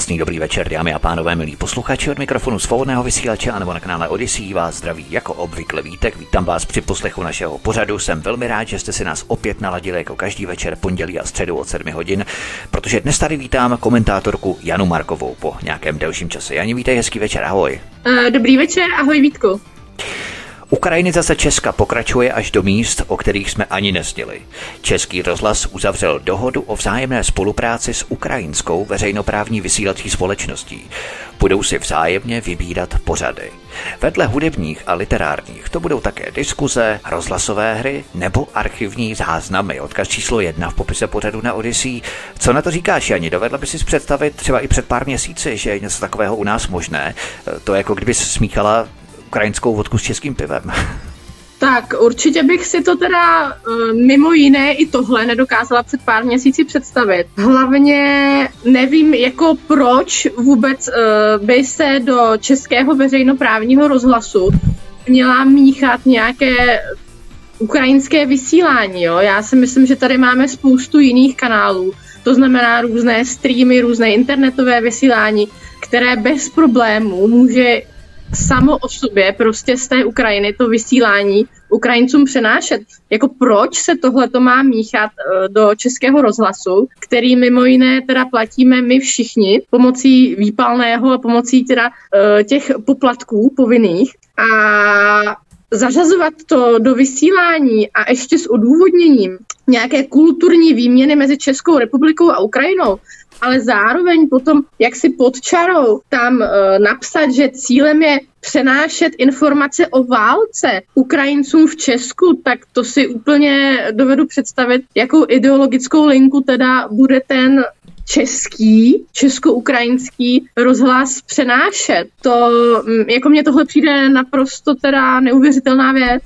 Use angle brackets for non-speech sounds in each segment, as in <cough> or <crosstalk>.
Krásný dobrý večer, dámy a pánové, milí posluchači od mikrofonu svobodného vysílače nebo na kanále Odyssey vás zdraví jako obvykle vítek. Vítám vás při poslechu našeho pořadu. Jsem velmi rád, že jste si nás opět naladili jako každý večer pondělí a středu od 7 hodin, protože dnes tady vítám komentátorku Janu Markovou po nějakém delším čase. Jani, vítej, hezký večer, ahoj. Uh, dobrý večer, ahoj Vítku. Ukrajinizace Česka pokračuje až do míst, o kterých jsme ani nesnili. Český rozhlas uzavřel dohodu o vzájemné spolupráci s ukrajinskou veřejnoprávní vysílací společností. Budou si vzájemně vybírat pořady. Vedle hudebních a literárních to budou také diskuze, rozhlasové hry nebo archivní záznamy. Odkaz číslo jedna v popise pořadu na Odyssey. Co na to říkáš, Jani? Dovedla by si představit třeba i před pár měsíci, že je něco takového u nás možné? To jako kdyby smíchala ukrajinskou vodku s českým pivem. Tak určitě bych si to teda eh, mimo jiné i tohle nedokázala před pár měsíci představit. Hlavně nevím, jako proč vůbec eh, by se do českého veřejnoprávního rozhlasu měla míchat nějaké ukrajinské vysílání. Jo? Já si myslím, že tady máme spoustu jiných kanálů, to znamená různé streamy, různé internetové vysílání, které bez problémů může samo o sobě prostě z té Ukrajiny to vysílání Ukrajincům přenášet. Jako proč se tohle to má míchat eh, do českého rozhlasu, který mimo jiné teda platíme my všichni pomocí výpalného a pomocí teda eh, těch poplatků povinných a zařazovat to do vysílání a ještě s odůvodněním nějaké kulturní výměny mezi Českou republikou a Ukrajinou, ale zároveň potom, jak si pod čarou tam e, napsat, že cílem je přenášet informace o válce Ukrajincům v Česku, tak to si úplně dovedu představit, jakou ideologickou linku teda bude ten český, česko-ukrajinský rozhlas přenášet. To, jako mně tohle přijde naprosto teda neuvěřitelná věc.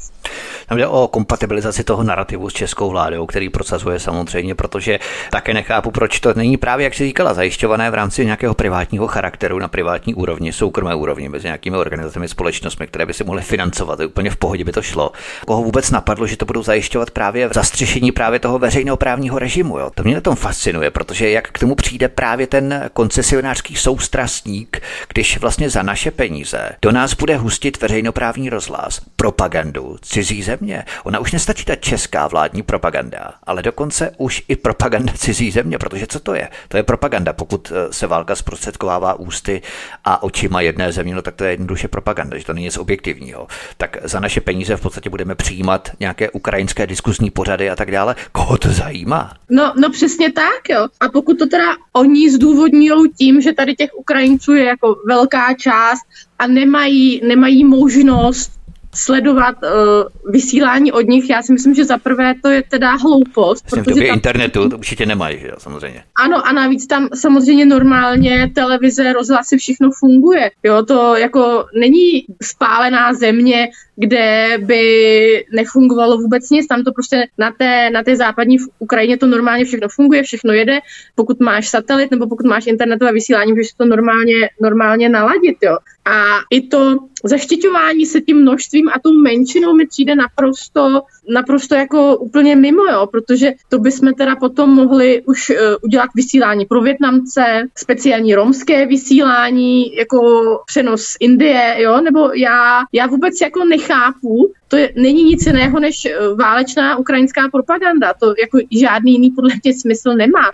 Tam jde o kompatibilizaci toho narrativu s českou vládou, který procesuje samozřejmě, protože také nechápu, proč to není právě, jak si říkala, zajišťované v rámci nějakého privátního charakteru na privátní úrovni, soukromé úrovni, mezi nějakými organizacemi, společnostmi, které by si mohly financovat. Úplně v pohodě by to šlo. Koho vůbec napadlo, že to budou zajišťovat právě v zastřešení právě toho veřejného právního režimu. Jo? To mě na tom fascinuje, protože jak k tomu přijde právě ten koncesionářský soustrastník, když vlastně za naše peníze do nás bude hustit veřejnoprávní rozhlas, propagandu, cizí země. Ona už nestačí ta česká vládní propaganda, ale dokonce už i propaganda <laughs> cizí země, protože co to je? To je propaganda. Pokud eh, se válka zprostředkovává ústy a očima jedné země, no tak to je jednoduše propaganda, že to není nic objektivního. Tak za naše peníze v podstatě budeme přijímat nějaké ukrajinské diskuzní pořady a tak dále. Koho to zajímá? No, no přesně tak, jo. A pokud to teda oni zdůvodňují tím, že tady těch Ukrajinců je jako velká část a nemají, nemají možnost sledovat uh, vysílání od nich. Já si myslím, že za prvé to je teda hloupost. Vlastně protože tam... internetu to určitě nemají, že jo, samozřejmě. Ano, a navíc tam samozřejmě normálně televize, rozhlasy, všechno funguje. Jo, to jako není spálená země, kde by nefungovalo vůbec nic. Tam to prostě na té, na té západní Ukrajině to normálně všechno funguje, všechno jede. Pokud máš satelit nebo pokud máš internetové vysílání, můžeš to normálně, normálně naladit. Jo. A i to zaštiťování se tím množstvím a tou menšinou mi přijde naprosto, naprosto jako úplně mimo, jo, protože to bychom teda potom mohli už uh, udělat vysílání pro Větnamce, speciální romské vysílání, jako přenos Indie, jo, nebo já, já vůbec jako nechápu, to je, není nic jiného než uh, válečná ukrajinská propaganda, to jako žádný jiný podle mě smysl nemá.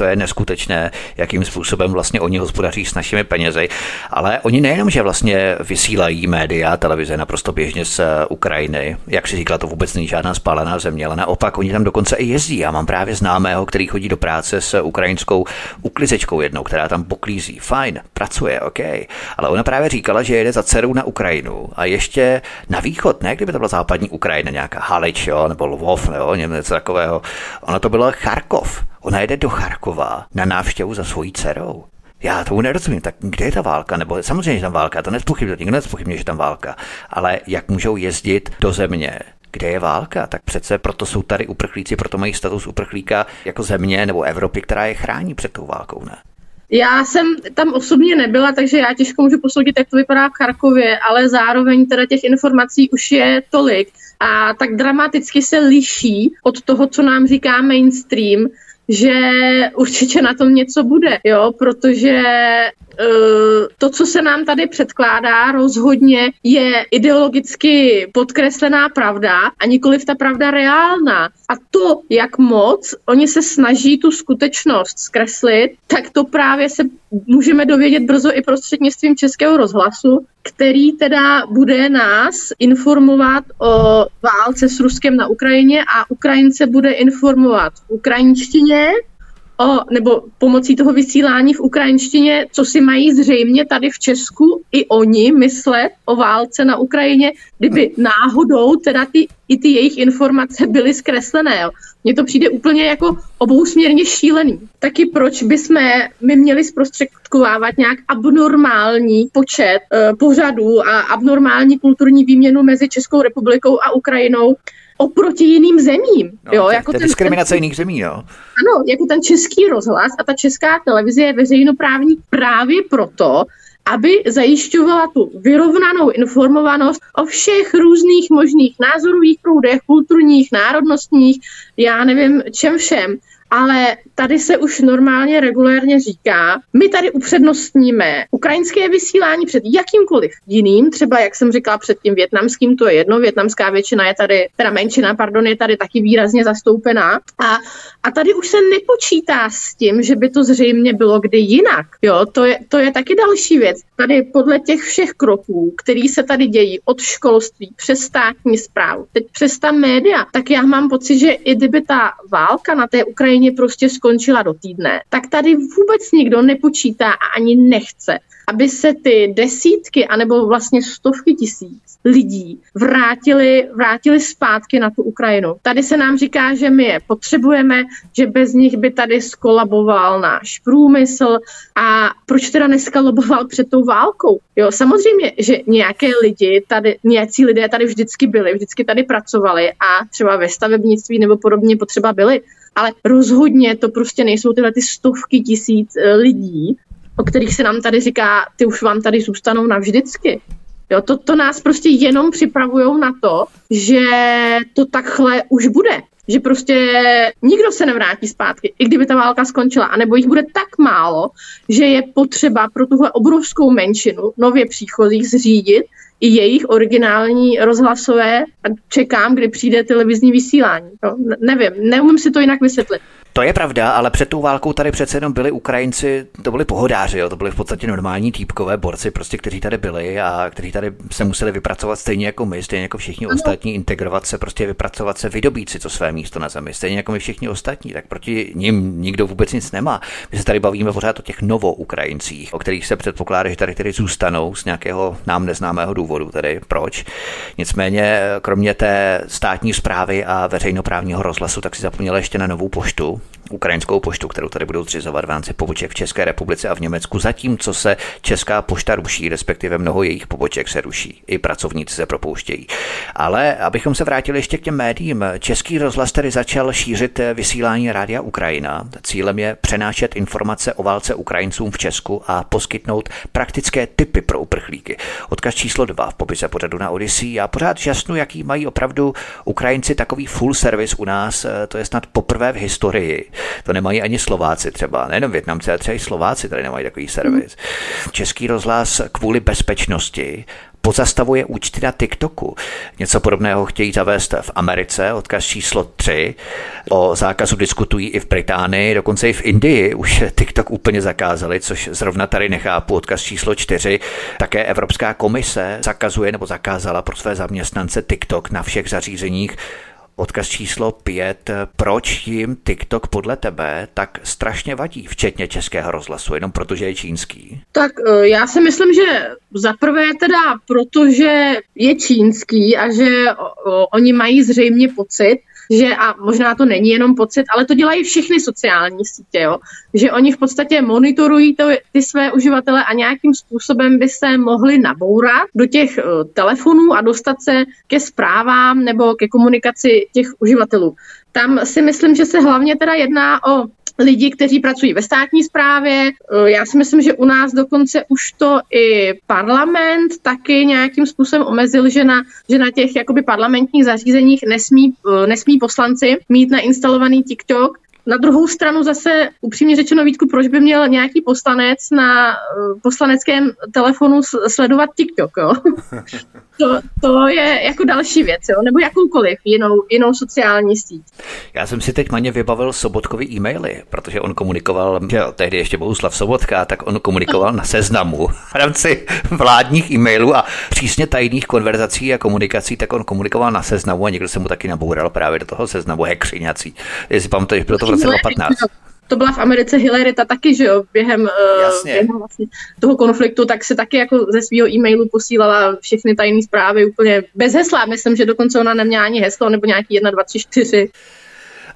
To je neskutečné, jakým způsobem vlastně oni hospodaří s našimi penězi. Ale oni nejenom, že vlastně vysílají média, televize naprosto běžně z Ukrajiny, jak si říkala, to vůbec není žádná spálená země, ale naopak oni tam dokonce i jezdí. Já mám právě známého, který chodí do práce s ukrajinskou uklizečkou jednou, která tam poklízí. Fajn, pracuje, OK. Ale ona právě říkala, že jede za dcerou na Ukrajinu a ještě na východ, ne kdyby to byla západní Ukrajina, nějaká Halič, jo, nebo Lvov, nebo něco takového. Ona to byla Charkov. Ona jede do Charkova na návštěvu za svojí dcerou. Já tomu nerozumím, tak kde je ta válka? Nebo samozřejmě, že tam válka, to nespochybně, nikdo nespochybně, že tam válka. Ale jak můžou jezdit do země, kde je válka, tak přece proto jsou tady uprchlíci, proto mají status uprchlíka jako země nebo Evropy, která je chrání před tou válkou, ne? Já jsem tam osobně nebyla, takže já těžko můžu posoudit, jak to vypadá v Charkově, ale zároveň teda těch informací už je tolik a tak dramaticky se liší od toho, co nám říká mainstream, že určitě na tom něco bude, jo, protože to, co se nám tady předkládá, rozhodně je ideologicky podkreslená pravda a nikoliv ta pravda reálná. A to, jak moc oni se snaží tu skutečnost zkreslit, tak to právě se můžeme dovědět brzo i prostřednictvím Českého rozhlasu, který teda bude nás informovat o válce s Ruskem na Ukrajině a Ukrajince bude informovat v ukrajinštině, o, nebo pomocí toho vysílání v ukrajinštině, co si mají zřejmě tady v Česku i oni myslet o válce na Ukrajině, kdyby náhodou teda ty, i ty jejich informace byly zkreslené. Jo. Mně to přijde úplně jako obousměrně šílený. Taky proč bychom my měli zprostředkovávat nějak abnormální počet uh, pořadů a abnormální kulturní výměnu mezi Českou republikou a Ukrajinou, oproti jiným zemím. No, jo, jako ten, diskriminace jiných zemí, jo. Ano, jako ten český rozhlas a ta česká televize je veřejnoprávní právě proto, aby zajišťovala tu vyrovnanou informovanost o všech různých možných názorových proudech, kulturních, národnostních, já nevím čem všem ale tady se už normálně regulérně říká, my tady upřednostníme ukrajinské vysílání před jakýmkoliv jiným, třeba jak jsem říkala před tím větnamským, to je jedno, větnamská většina je tady, teda menšina, pardon, je tady taky výrazně zastoupená a, a tady už se nepočítá s tím, že by to zřejmě bylo kdy jinak, jo, to je, to je taky další věc. Tady podle těch všech kroků, který se tady dějí od školství přes státní zprávu, teď přes ta média, tak já mám pocit, že i kdyby ta válka na té Ukrajině Ukrajině prostě skončila do týdne, tak tady vůbec nikdo nepočítá a ani nechce, aby se ty desítky anebo vlastně stovky tisíc lidí vrátili, vrátili zpátky na tu Ukrajinu. Tady se nám říká, že my je potřebujeme, že bez nich by tady skolaboval náš průmysl a proč teda neskalaboval před tou válkou? Jo, samozřejmě, že nějaké lidi tady, nějací lidé tady vždycky byli, vždycky tady pracovali a třeba ve stavebnictví nebo podobně potřeba byli, ale rozhodně to prostě nejsou tyhle ty stovky tisíc eh, lidí, o kterých se nám tady říká, ty už vám tady zůstanou navždycky. Jo, to, to nás prostě jenom připravují na to, že to takhle už bude. Že prostě nikdo se nevrátí zpátky, i kdyby ta válka skončila, anebo jich bude tak málo, že je potřeba pro tuhle obrovskou menšinu nově příchozích zřídit i jejich originální rozhlasové a čekám, kdy přijde televizní vysílání. No, nevím, neumím si to jinak vysvětlit. To je pravda, ale před tou válkou tady přece jenom byli Ukrajinci, to byli pohodáři, jo, to byli v podstatě normální týpkové borci, prostě, kteří tady byli a kteří tady se museli vypracovat stejně jako my, stejně jako všichni ano. ostatní, integrovat se, prostě vypracovat se, vydobít si to své místo na zemi, stejně jako my všichni ostatní, tak proti ním nikdo vůbec nic nemá. My se tady bavíme pořád o těch novo Ukrajincích, o kterých se předpokládá, že tady tedy zůstanou z nějakého nám neznámého důvodu, tedy proč. Nicméně, kromě té státní zprávy a veřejnoprávního rozhlasu, tak si zapomněla ještě na novou poštu, ukrajinskou poštu, kterou tady budou zřizovat v rámci poboček v České republice a v Německu, zatímco se Česká pošta ruší, respektive mnoho jejich poboček se ruší, i pracovníci se propouštějí. Ale abychom se vrátili ještě k těm médiím, Český rozhlas tedy začal šířit vysílání Rádia Ukrajina. Cílem je přenášet informace o válce Ukrajincům v Česku a poskytnout praktické typy pro uprchlíky. Odkaz číslo 2 v popise pořadu na Odyssey. Já pořád žasnu, jaký mají opravdu Ukrajinci takový full service u nás, to je snad poprvé v historii. To nemají ani Slováci třeba, nejenom Větnamci, ale třeba i Slováci tady nemají takový servis. Český rozhlas kvůli bezpečnosti pozastavuje účty na TikToku. Něco podobného chtějí zavést v Americe, odkaz číslo 3. O zákazu diskutují i v Británii, dokonce i v Indii už TikTok úplně zakázali, což zrovna tady nechápu, odkaz číslo 4. Také Evropská komise zakazuje nebo zakázala pro své zaměstnance TikTok na všech zařízeních. Odkaz číslo 5. Proč jim TikTok podle tebe tak strašně vadí, včetně českého rozhlasu, jenom protože je čínský? Tak e, já si myslím, že za prvé teda protože je čínský a že oni mají zřejmě pocit, že a možná to není jenom pocit, ale to dělají všechny sociální sítě, jo? že oni v podstatě monitorují to, ty své uživatele a nějakým způsobem by se mohli nabourat do těch uh, telefonů a dostat se ke zprávám nebo ke komunikaci těch uživatelů. Tam si myslím, že se hlavně teda jedná o lidi, kteří pracují ve státní správě. Eh, já si myslím, že u nás dokonce už to i parlament taky nějakým způsobem omezil, že na, že na těch jakoby parlamentních zařízeních nesmí, eh, nesmí poslanci mít nainstalovaný TikTok, na druhou stranu zase upřímně řečeno Vítku, proč by měl nějaký poslanec na uh, poslaneckém telefonu sledovat TikTok, jo? <laughs> to, to je jako další věc, jo? nebo jakoukoliv jinou, jinou sociální síť. Já jsem si teď maně vybavil Sobotkovi e-maily, protože on komunikoval, že jo, tehdy ještě Bohuslav Sobotka, tak on komunikoval na seznamu v rámci vládních e-mailů a přísně tajných konverzací a komunikací, tak on komunikoval na seznamu a někdo se mu taky naboural právě do toho seznamu hekřiňací. Jestli pamatuješ, bylo to v roce 2015 to byla v Americe Hillary ta taky, že jo, během, uh, během vlastně toho konfliktu, tak se taky jako ze svého e-mailu posílala všechny tajné zprávy úplně bez hesla. Myslím, že dokonce ona neměla ani heslo nebo nějaký 1, 2, 3, 4.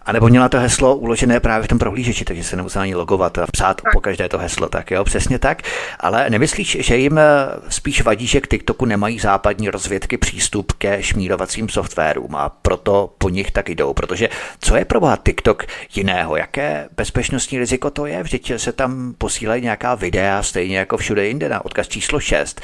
A nebo měla to heslo uložené právě v tom prohlížeči, takže se nemusela ani logovat a psát po každé to heslo, tak jo, přesně tak. Ale nemyslíš, že jim eh, spíš vadí, že k TikToku nemají západní rozvědky přístup ke šmírovacím softwarům a proto po nich tak jdou, protože co je pro boha TikTok jiného? Jaké bezpečnostní riziko to je? Vždyť se tam posílají nějaká videa, stejně jako všude jinde na odkaz číslo 6.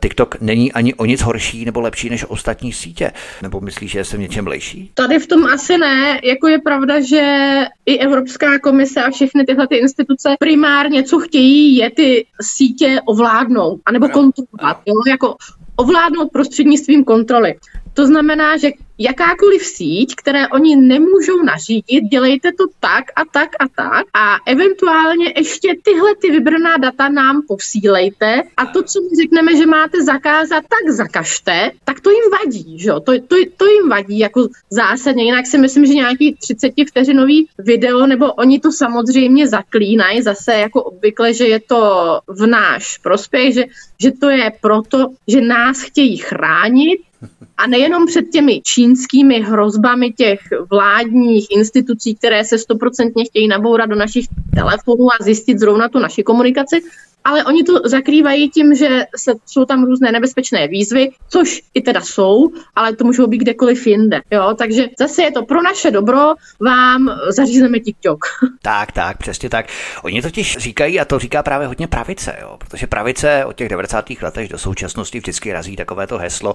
TikTok není ani o nic horší nebo lepší než ostatní sítě. Nebo myslíš, že jsem něčem lejší? Tady v tom asi ne, jako je pravda, pravda, že i Evropská komise a všechny tyhle ty instituce primárně, co chtějí, je ty sítě ovládnout, anebo kontrolovat, jo, jako ovládnout prostřednictvím kontroly. To znamená, že jakákoliv síť, které oni nemůžou nařídit, dělejte to tak a tak a tak a eventuálně ještě tyhle ty vybraná data nám posílejte a to, co my řekneme, že máte zakázat, tak zakažte, tak to jim vadí, že? To, to, to jim vadí jako zásadně, jinak si myslím, že nějaký 30 vteřinový video, nebo oni to samozřejmě zaklínají zase jako obvykle, že je to v náš prospěch, že, že to je proto, že nás chtějí chránit, a nejenom před těmi čínskými hrozbami těch vládních institucí, které se stoprocentně chtějí nabourat do našich telefonů a zjistit zrovna tu naši komunikaci, ale oni to zakrývají tím, že se, jsou tam různé nebezpečné výzvy, což i teda jsou, ale to můžou být kdekoliv jinde. Jo? Takže zase je to pro naše dobro, vám zařízneme TikTok. <laughs> Tak, tak, přesně tak. Oni totiž říkají, a to říká právě hodně pravice, jo? protože pravice od těch 90. letech do současnosti vždycky razí takovéto heslo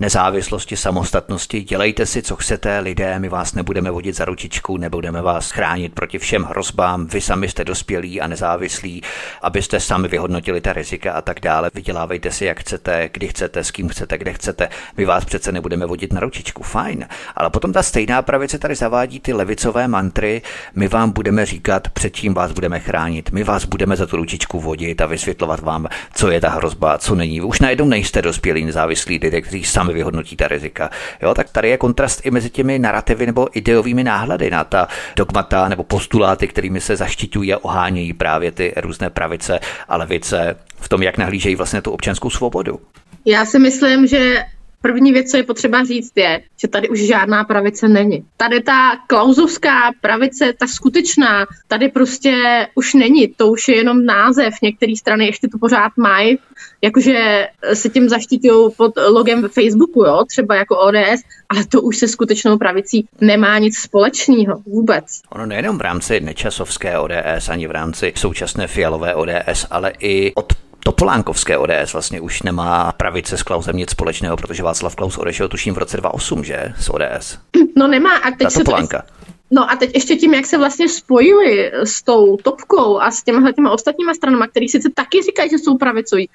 nezávislosti, samostatnosti. Dělejte si, co chcete, lidé, my vás nebudeme vodit za ručičku, nebudeme vás chránit proti všem hrozbám, vy sami jste dospělí a nezávislí, abyste sami vyhodnotili ta rizika a tak dále. Vydělávejte si, jak chcete, kdy chcete, s kým chcete, kde chcete. My vás přece nebudeme vodit na ručičku, fajn. Ale potom ta stejná pravice tady zavádí ty levicové mantry. My vám budeme říkat, před čím vás budeme chránit. My vás budeme za tu ručičku vodit a vysvětlovat vám, co je ta hrozba, co není. Vy už najednou nejste dospělí nezávislí lidé, kteří sami vyhodnotí ta rizika. Jo, tak tady je kontrast i mezi těmi narrativy nebo ideovými náhledy na ta dogmata nebo postuláty, kterými se zaštiťují a ohánějí právě ty různé pravice a levice v tom, jak nahlížejí vlastně tu občanskou svobodu? Já si myslím, že První věc, co je potřeba říct, je, že tady už žádná pravice není. Tady ta klauzovská pravice, ta skutečná, tady prostě už není. To už je jenom název. Některé strany ještě to pořád mají, jakože se tím zaštítují pod logem Facebooku, jo, třeba jako ODS, ale to už se skutečnou pravicí nemá nic společného vůbec. Ono nejenom v rámci nečasovské ODS, ani v rámci současné fialové ODS, ale i od Topolánkovské ODS vlastně už nemá pravice s Klausem nic společného, protože Václav Klaus odešel tuším v roce 2008, že? Z ODS. No nemá a teď Ta se Topolánka. to No a teď ještě tím, jak se vlastně spojili s tou topkou a s těmhle těma ostatníma stranama, který sice taky říkají, že jsou pravicoví,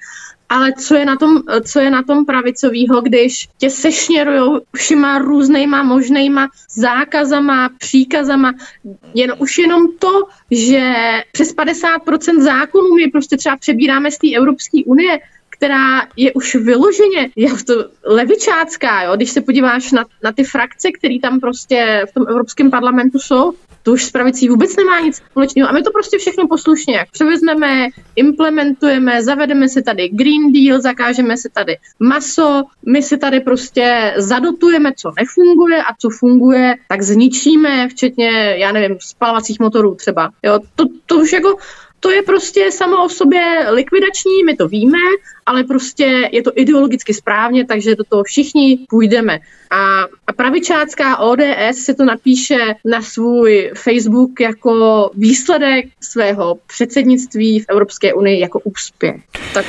ale co je na tom, co je na tom pravicovýho, když tě sešněrujou všima různýma možnýma zákazama, příkazama, jen už jenom to, že přes 50% zákonů my prostě třeba přebíráme z té Evropské unie, která je už vyloženě je to levičácká, jo? když se podíváš na, na ty frakce, které tam prostě v tom Evropském parlamentu jsou, to už s pravicí vůbec nemá nic společného. A my to prostě všechno poslušně jak převezmeme, implementujeme, zavedeme si tady Green Deal, zakážeme si tady maso, my si tady prostě zadotujeme, co nefunguje a co funguje, tak zničíme, včetně, já nevím, spalovacích motorů třeba. Jo, to, to už jako to je prostě samo o sobě likvidační, my to víme, ale prostě je to ideologicky správně, takže do toho všichni půjdeme. A, a pravičácká ODS se to napíše na svůj Facebook jako výsledek svého předsednictví v Evropské unii jako úspěch. Tak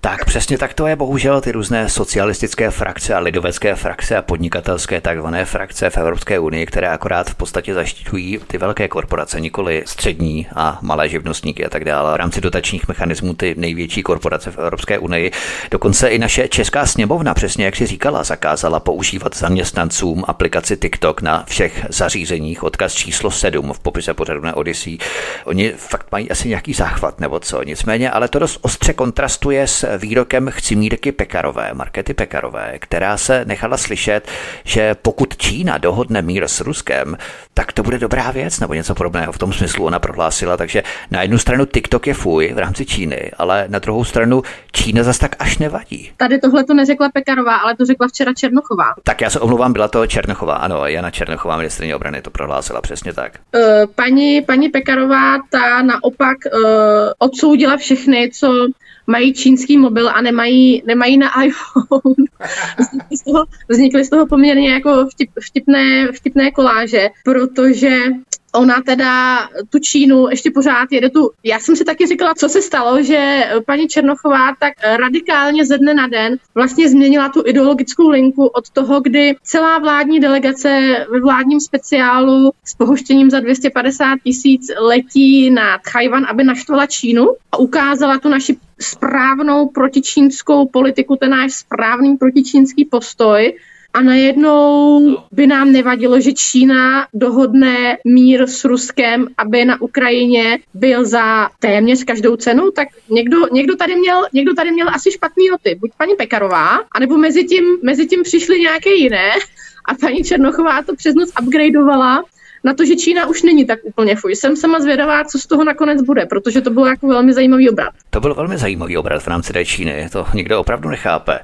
tak přesně tak to je bohužel ty různé socialistické frakce a lidovecké frakce a podnikatelské takzvané frakce v Evropské unii, které akorát v podstatě zaštiťují ty velké korporace, nikoli střední a malé živnostníky a tak dále. V rámci dotačních mechanismů ty největší korporace v Evropské unii. Dokonce i naše česká sněmovna, přesně jak si říkala, zakázala používat zaměstnancům aplikaci TikTok na všech zařízeních. Odkaz číslo 7 v popise pořadu na Odyssey. Oni fakt mají asi nějaký záchvat nebo co. Nicméně, ale to dost ostře kontrastuje s výrokem Chcimírky Pekarové, Markety Pekarové, která se nechala slyšet, že pokud Čína dohodne mír s Ruskem, tak to bude dobrá věc, nebo něco podobného v tom smyslu ona prohlásila. Takže na jednu stranu TikTok je fuj v rámci Číny, ale na druhou stranu Čína zas tak až nevadí. Tady tohle to neřekla Pekarová, ale to řekla včera Černochová. Tak já se omlouvám, byla to Černochová, ano, Jana Černochová, ministrině obrany, to prohlásila přesně tak. Uh, paní, paní Pekarová, ta naopak uh, odsoudila všechny, co mají čínský mobil a nemají, nemají na iPhone. vznikly, z toho, vznikly z toho poměrně jako vtip, vtipné, vtipné koláže, protože ona teda tu Čínu ještě pořád jede tu. Já jsem si taky říkala, co se stalo, že paní Černochová tak radikálně ze dne na den vlastně změnila tu ideologickou linku od toho, kdy celá vládní delegace ve vládním speciálu s pohoštěním za 250 tisíc letí na Tchajvan, aby naštvala Čínu a ukázala tu naši správnou protičínskou politiku, ten náš správný protičínský postoj, a najednou by nám nevadilo, že Čína dohodne mír s Ruskem, aby na Ukrajině byl za téměř každou cenu, tak někdo, někdo, tady, měl, někdo tady měl asi špatný noty. Buď paní Pekarová, anebo mezi tím, mezi tím přišly nějaké jiné a paní Černochová to přes noc upgradeovala na to, že Čína už není tak úplně fuj. Jsem sama zvědavá, co z toho nakonec bude, protože to byl jako velmi zajímavý obrat. To byl velmi zajímavý obrat v rámci té Číny, to nikdo opravdu nechápe.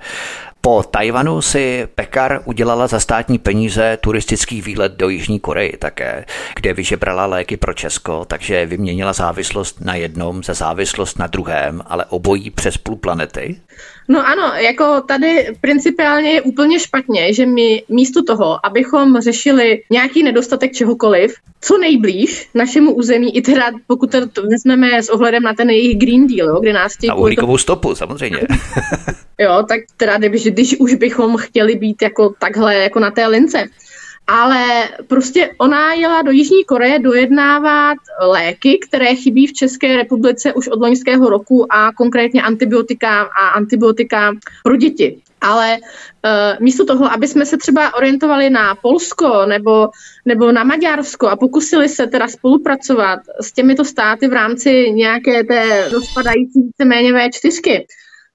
Po Tajvanu si Pekar udělala za státní peníze turistický výlet do Jižní Koreji také, kde vyžebrala léky pro Česko, takže vyměnila závislost na jednom za závislost na druhém, ale obojí přes půl planety. No ano, jako tady principiálně je úplně špatně, že my místo toho, abychom řešili nějaký nedostatek čehokoliv, co nejblíž našemu území, i teda pokud to vezmeme s ohledem na ten jejich Green Deal, jo, kde nás chtějí... A uhlíkovou to... stopu, samozřejmě. jo, tak teda, když, když už bychom chtěli být jako takhle, jako na té lince, ale prostě ona jela do Jižní Koreje dojednávat léky, které chybí v České republice už od loňského roku a konkrétně antibiotika a antibiotika pro děti. Ale uh, místo toho, aby jsme se třeba orientovali na Polsko nebo, nebo na Maďarsko a pokusili se teda spolupracovat s těmito státy v rámci nějaké té rozpadající víceméně V4,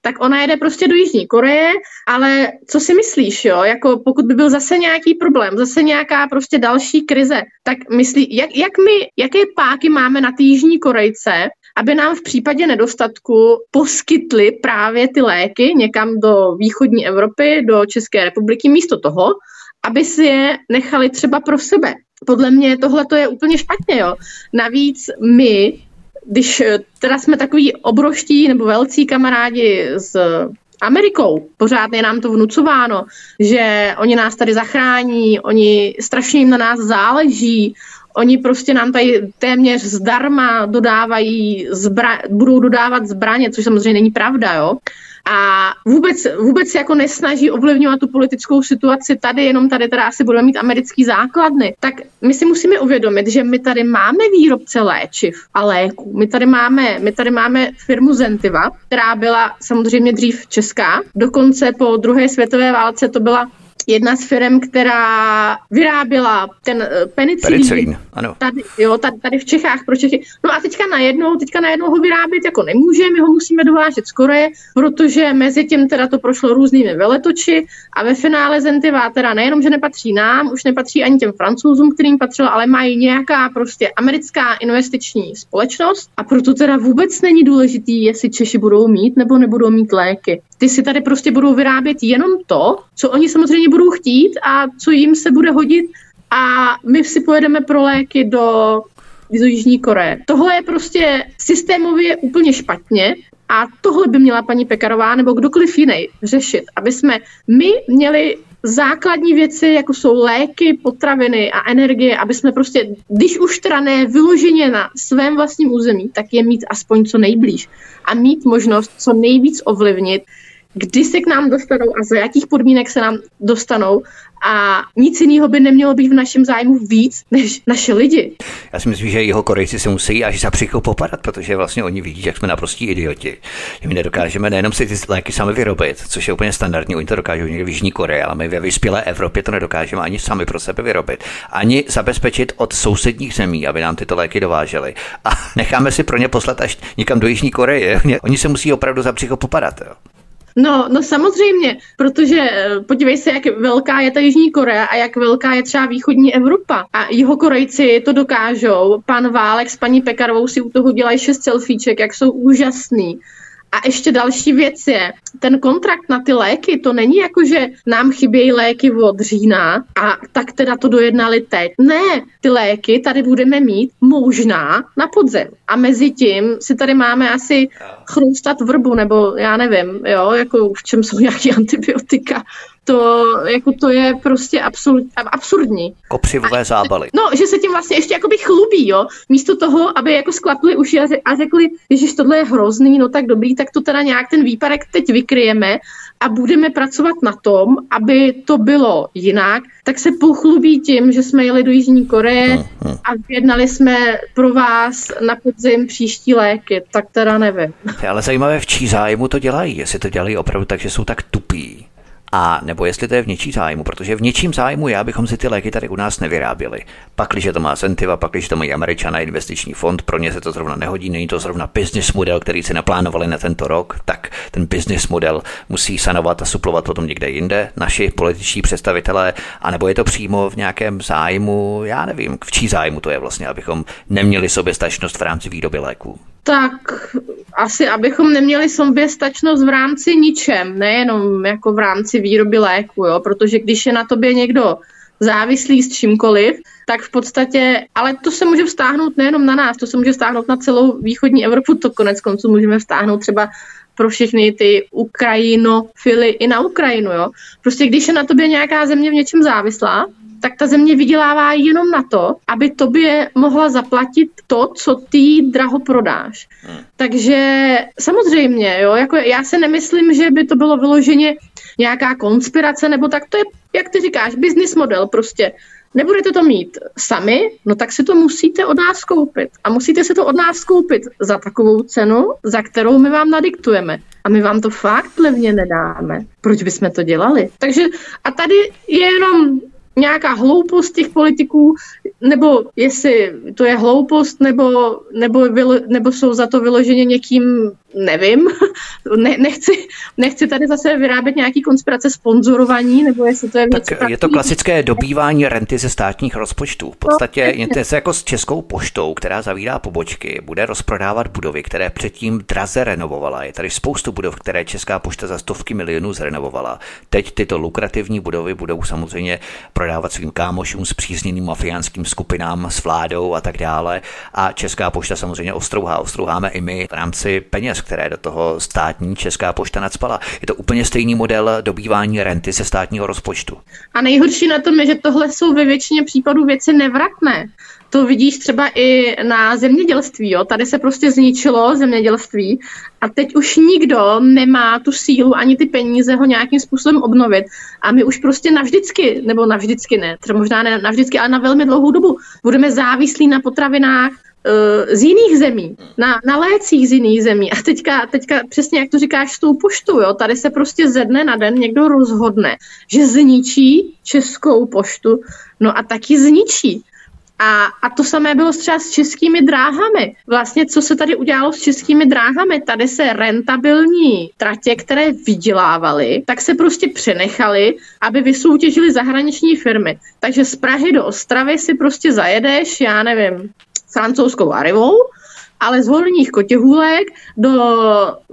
tak ona jede prostě do Jižní Koreje, ale co si myslíš, jo, jako pokud by byl zase nějaký problém, zase nějaká prostě další krize, tak myslí, jak, jak my, jaké páky máme na ty Jižní Korejce, aby nám v případě nedostatku poskytli právě ty léky někam do východní Evropy, do České republiky, místo toho, aby si je nechali třeba pro sebe. Podle mě tohle to je úplně špatně, jo. Navíc my když eh, teda jsme takový obroští nebo velcí kamarádi s Amerikou, pořád je nám to vnucováno, že oni nás tady zachrání, oni strašně jim na nás záleží, oni prostě nám tady téměř zdarma dodávají, zbra- budou dodávat zbraně, což samozřejmě není pravda, jo. A vůbec, vůbec jako nesnaží ovlivňovat tu politickou situaci tady, jenom tady teda asi budeme mít americký základny, tak my si musíme uvědomit, že my tady máme výrobce léčiv a léků. My tady máme, my tady máme firmu Zentiva, která byla samozřejmě dřív česká, dokonce po druhé světové válce to byla jedna z firm, která vyráběla ten eh, penicilín. Penicilín, ano. Tady, jo, tady, tady v Čechách pro Čechy. No a teďka najednou, teďka najednou ho vyrábět jako nemůžeme, my ho musíme dovážet z Koreje, protože mezi tím teda to prošlo různými veletoči a ve finále Zentiva teda nejenom, že nepatří nám, už nepatří ani těm francouzům, kterým patřilo, ale mají nějaká prostě americká investiční společnost a proto teda vůbec není důležitý, jestli Češi budou mít nebo nebudou mít léky. Ty si tady prostě budou vyrábět jenom to, co oni samozřejmě budou chtít a co jim se bude hodit a my si pojedeme pro léky do, do Jižní Koreje. Tohle je prostě systémově úplně špatně a tohle by měla paní Pekarová nebo kdokoliv jiný řešit, aby jsme my měli základní věci, jako jsou léky, potraviny a energie, aby jsme prostě, když už teda ne vyloženě na svém vlastním území, tak je mít aspoň co nejblíž a mít možnost co nejvíc ovlivnit kdy se k nám dostanou a za jakých podmínek se nám dostanou a nic jiného by nemělo být v našem zájmu víc než naše lidi. Já si myslím, že jeho Korejci se musí až za příkou popadat, protože vlastně oni vidí, jak jsme naprostí idioti. Že my nedokážeme nejenom si ty léky sami vyrobit, což je úplně standardní, oni to dokážou někde v Jižní Koreji, ale my ve vyspělé Evropě to nedokážeme ani sami pro sebe vyrobit, ani zabezpečit od sousedních zemí, aby nám tyto léky dovážely. A necháme si pro ně poslat až někam do Jižní Koreje. <laughs> Oni se musí opravdu za popadat. Jo. No, no samozřejmě, protože eh, podívej se, jak velká je ta Jižní Korea a jak velká je třeba východní Evropa. A jeho Korejci to dokážou. Pan Válek s paní Pekarovou si u toho dělají šest selfieček, jak jsou úžasný. A ještě další věc je, ten kontrakt na ty léky, to není jako, že nám chybějí léky od října a tak teda to dojednali teď. Ne, ty léky tady budeme mít možná na podzem. A mezi tím si tady máme asi chroustat vrbu, nebo já nevím, jo, jako v čem jsou nějaké <laughs> antibiotika to, jako to je prostě absurd, absurdní. Kopřivové zábaly. No, že se tím vlastně ještě jakoby chlubí, jo. Místo toho, aby jako sklapli uši a řekli, že tohle je hrozný, no tak dobrý, tak to teda nějak ten výparek teď vykryjeme a budeme pracovat na tom, aby to bylo jinak, tak se pochlubí tím, že jsme jeli do Jižní Koreje hmm, hmm. a vyjednali jsme pro vás na podzim příští léky, tak teda nevím. Ale zajímavé, v čí zájmu to dělají, jestli to dělají opravdu tak, že jsou tak tupí, a nebo jestli to je v něčí zájmu, protože v něčím zájmu já bychom si ty léky tady u nás nevyráběli. Pak, když to má Zentiva, pak, když to mají Američana investiční fond, pro ně se to zrovna nehodí, není to zrovna business model, který si naplánovali na tento rok, tak ten business model musí sanovat a suplovat potom někde jinde, naši političtí představitelé, anebo je to přímo v nějakém zájmu, já nevím, v čí zájmu to je vlastně, abychom neměli soběstačnost v rámci výroby léků tak asi abychom neměli soběstačnost v rámci ničem, nejenom jako v rámci výroby léku, jo? protože když je na tobě někdo závislý s čímkoliv, tak v podstatě, ale to se může vztáhnout nejenom na nás, to se může vztáhnout na celou východní Evropu, to konec konců můžeme vztáhnout třeba pro všechny ty Ukrajinofily i na Ukrajinu, jo. Prostě když je na tobě nějaká země v něčem závislá, tak ta země vydělává jenom na to, aby tobě mohla zaplatit to, co ty draho prodáš. Hmm. Takže samozřejmě, jo, jako já se nemyslím, že by to bylo vyloženě nějaká konspirace, nebo tak to je, jak ty říkáš, business model prostě. Nebudete to mít sami, no tak si to musíte od nás koupit. A musíte si to od nás koupit za takovou cenu, za kterou my vám nadiktujeme. A my vám to fakt levně nedáme. Proč bychom to dělali? Takže a tady je jenom nějaká hloupost těch politiků, nebo jestli to je hloupost, nebo, nebo, nebo jsou za to vyloženě někým nevím, <laughs> ne, nechci, nechci tady zase vyrábět nějaký konspirace sponzorovaní, nebo jestli to je tak Je to klasické dobývání renty ze státních rozpočtů. V podstatě no, je to jako s Českou poštou, která zavírá pobočky, bude rozprodávat budovy, které předtím draze renovovala. Je tady spoustu budov, které Česká pošta za stovky milionů zrenovovala. Teď tyto lukrativní budovy budou samozřejmě prodávat svým kámošům, přízněným mafiánským skupinám s vládou a tak dále. A Česká pošta samozřejmě ostrouhá, ostrouháme i my v rámci peněz, které do toho státní Česká pošta nadspala. Je to úplně stejný model dobývání renty ze státního rozpočtu. A nejhorší na tom je, že tohle jsou ve většině případů věci nevratné. To vidíš třeba i na zemědělství. Jo? Tady se prostě zničilo zemědělství a teď už nikdo nemá tu sílu ani ty peníze ho nějakým způsobem obnovit. A my už prostě navždycky, nebo navždycky ne, třeba možná ne navždycky, ale na velmi dlouhou dobu budeme závislí na potravinách, z jiných zemí, na, na lécích z jiných zemí. A teďka, teďka přesně jak to říkáš s tou poštou, jo, tady se prostě ze dne na den někdo rozhodne, že zničí českou poštu, no a taky zničí. A, a to samé bylo třeba s českými dráhami. Vlastně, co se tady udělalo s českými dráhami? Tady se rentabilní tratě, které vydělávaly, tak se prostě přenechaly, aby vysoutěžili zahraniční firmy. Takže z Prahy do Ostravy si prostě zajedeš, já nevím, francouzskou Arivou, ale z horních kotěhůlek do,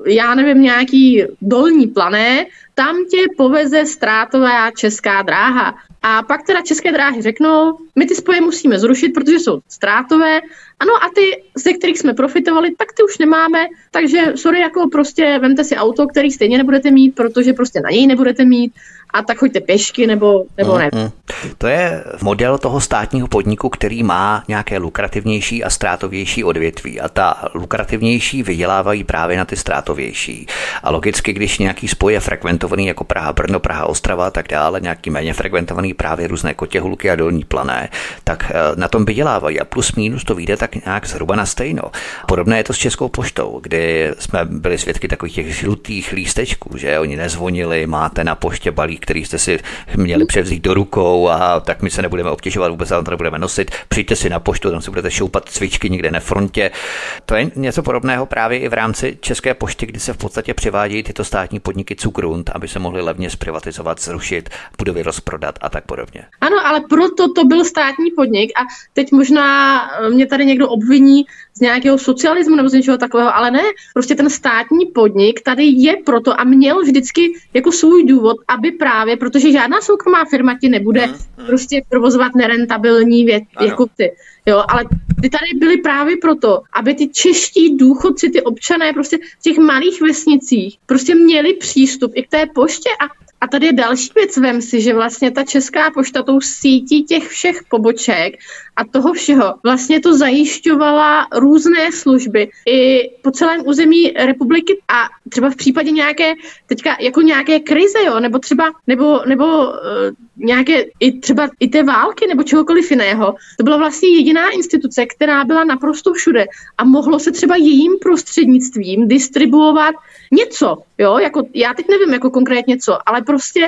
já nevím, nějaký dolní plané, tam tě poveze ztrátová česká dráha. A pak teda české dráhy řeknou, my ty spoje musíme zrušit, protože jsou ztrátové. Ano a ty, ze kterých jsme profitovali, tak ty už nemáme, takže sorry, jako prostě vemte si auto, který stejně nebudete mít, protože prostě na něj nebudete mít a tak choďte pěšky nebo, nebo ne. Mm-hmm. To je model toho státního podniku, který má nějaké lukrativnější a ztrátovější odvětví a ta lukrativnější vydělávají právě na ty ztrátovější. A logicky, když nějaký spoj je frekventovaný jako Praha, Brno, Praha, Ostrava a tak dále, nějaký méně frekventovaný právě různé kotěhulky a dolní plané, tak eh, na tom vydělávají a plus minus to vyjde tak nějak zhruba na stejno. Podobné je to s Českou poštou, kdy jsme byli svědky takových těch žlutých lístečků, že oni nezvonili, máte na poště balík který jste si měli převzít do rukou a tak my se nebudeme obtěžovat, vůbec tam to nebudeme nosit. Přijďte si na poštu, tam si budete šoupat cvičky někde na frontě. To je něco podobného právě i v rámci České pošty, kdy se v podstatě přivádějí tyto státní podniky cukrunt, aby se mohly levně zprivatizovat, zrušit, budovy rozprodat a tak podobně. Ano, ale proto to byl státní podnik a teď možná eh, mě tady někdo obviní z nějakého socialismu nebo z něčeho takového, ale ne, prostě ten státní podnik tady je proto a měl vždycky jako svůj důvod, aby právě protože žádná soukromá firma ti nebude mm, mm. prostě provozovat nerentabilní věc, jako ty. Jo, ale ty tady byly právě proto, aby ty čeští důchodci, ty občané prostě v těch malých vesnicích prostě měli přístup i k té poště. A a tady je další věc, vem si, že vlastně ta Česká pošta tou sítí těch všech poboček a toho všeho vlastně to zajišťovala různé služby i po celém území republiky. A třeba v případě nějaké, teďka jako nějaké krize, jo, nebo třeba, nebo, nebo uh, nějaké, i třeba i té války, nebo čehokoliv jiného, to byla vlastně jediná instituce, která byla naprosto všude a mohlo se třeba jejím prostřednictvím distribuovat něco, jo, jako já teď nevím jako konkrétně co, ale prostě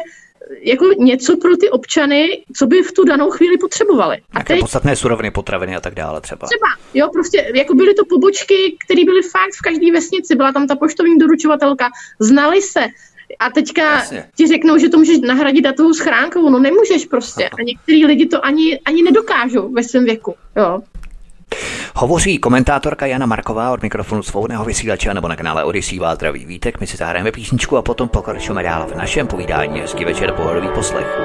jako něco pro ty občany, co by v tu danou chvíli potřebovali. A teď, podstatné suroviny, potraviny a tak dále třeba. Třeba, jo, prostě jako byly to pobočky, které byly fakt v každé vesnici, byla tam ta poštovní doručovatelka, znali se, a teďka Jasně. ti řeknou, že to můžeš nahradit datovou schránkou, no nemůžeš prostě. A některý lidi to ani, ani nedokážou ve svém věku. Jo. Hovoří komentátorka Jana Marková od mikrofonu svobodného vysílače nebo na kanále Odisí vás zdraví vítek. My si zahrajeme písničku a potom pokračujeme dál v našem povídání. Hezký večer, pohodový poslech.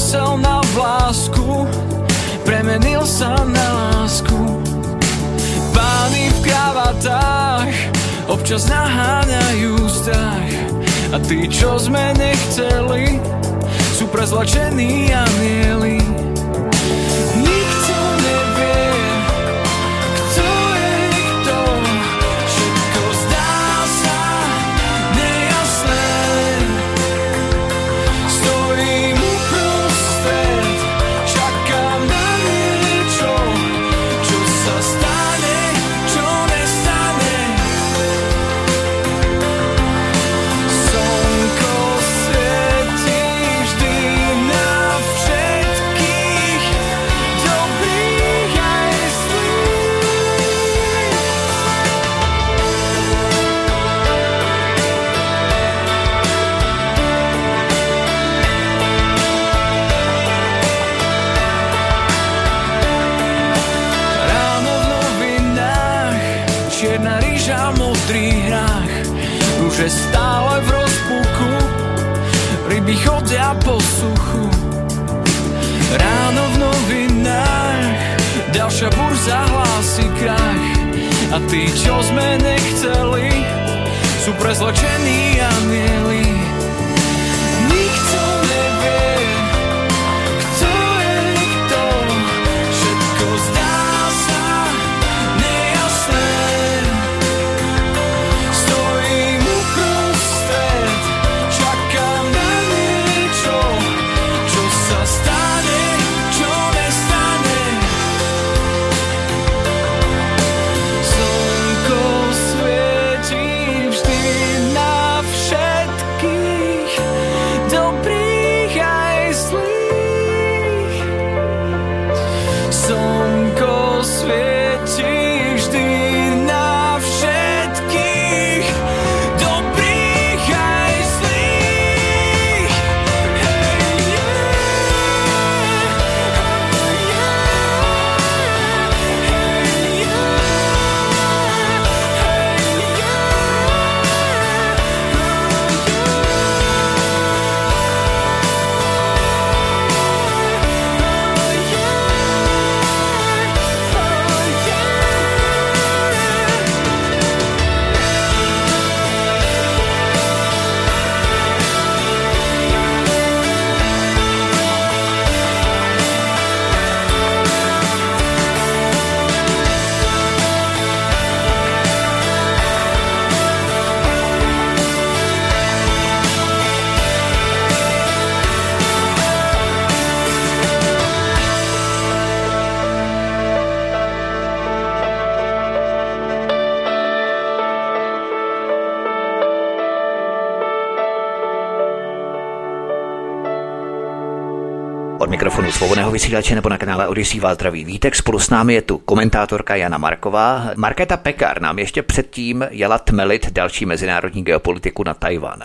Iný vysel na vlásku, premenil sa na lásku. Pány v kravatách občas naháňajú strach. A tí, čo sme nechceli, sú prezlačení anieli. Burza hlási krach. A tí, čo sme nechceli sú prezlečení anieli svobodného vysílače nebo na kanále Odisí vás zdraví Vítek. Spolu s námi je tu komentátorka Jana Marková. Markéta Pekar nám ještě předtím jela tmelit další mezinárodní geopolitiku na Tajvan.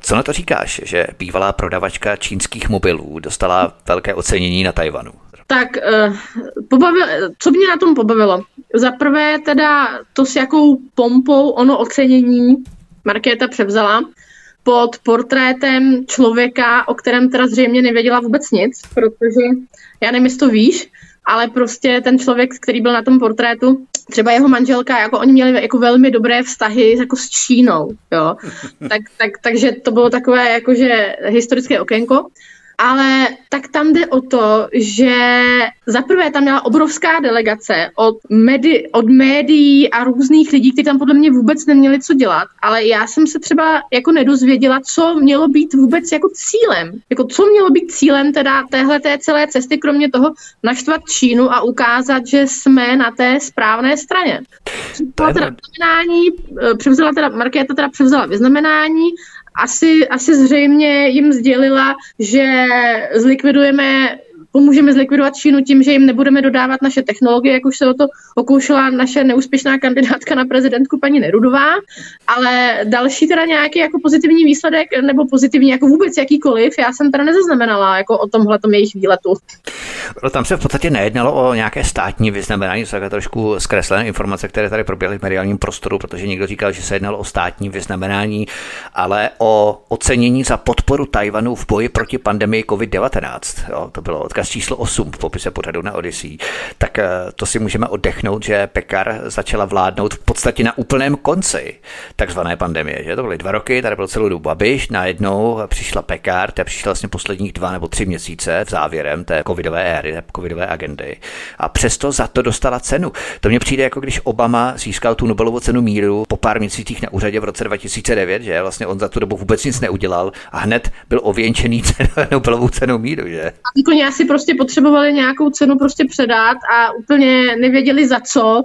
Co na to říkáš, že bývalá prodavačka čínských mobilů dostala velké ocenění na Tajvanu? Tak, uh, pobavil, co mě na tom pobavilo? Za prvé teda to, s jakou pompou ono ocenění Markéta převzala pod portrétem člověka, o kterém teda zřejmě nevěděla vůbec nic, protože já nevím, jestli to víš, ale prostě ten člověk, který byl na tom portrétu, třeba jeho manželka, jako oni měli jako velmi dobré vztahy jako s Čínou, jo. Tak, tak, takže to bylo takové jakože historické okénko ale tak tam jde o to, že zaprvé tam měla obrovská delegace od, medi- od médií a různých lidí, kteří tam podle mě vůbec neměli co dělat, ale já jsem se třeba jako nedozvěděla, co mělo být vůbec jako cílem. Jako co mělo být cílem teda téhle té celé cesty, kromě toho naštvat Čínu a ukázat, že jsme na té správné straně. Převzala teda vyznamenání, eh, převzala teda, Markéta teda převzala vyznamenání asi, asi zřejmě jim sdělila, že zlikvidujeme pomůžeme zlikvidovat Čínu tím, že jim nebudeme dodávat naše technologie, jak už se o to pokoušela naše neúspěšná kandidátka na prezidentku paní Nerudová, ale další teda nějaký jako pozitivní výsledek nebo pozitivní jako vůbec jakýkoliv, já jsem teda nezaznamenala jako o tomhle jejich výletu. No, tam se v podstatě nejednalo o nějaké státní vyznamenání, to je trošku zkreslené informace, které tady proběhly v mediálním prostoru, protože někdo říkal, že se jednalo o státní vyznamenání, ale o ocenění za podporu Tajvanu v boji proti pandemii COVID-19. Jo, to bylo odkaz číslo 8 v popise pořadu na Odyssey. Tak eh, to si můžeme oddechnout, že Pekar začala vládnout v podstatě na úplném konci takzvané pandemie. Že? To byly dva roky, tady byl celou dobu Babiš, najednou přišla Pekar, ta přišla vlastně posledních dva nebo tři měsíce v závěrem té covidové éry, té covidové agendy. A přesto za to dostala cenu. To mně přijde jako když Obama získal tu Nobelovu cenu míru po pár měsících na úřadě v roce 2009, že vlastně on za tu dobu vůbec nic neudělal a hned byl ověnčený <laughs> Nobelovou cenou míru, že? A já si prostě potřebovali nějakou cenu prostě předat a úplně nevěděli za co,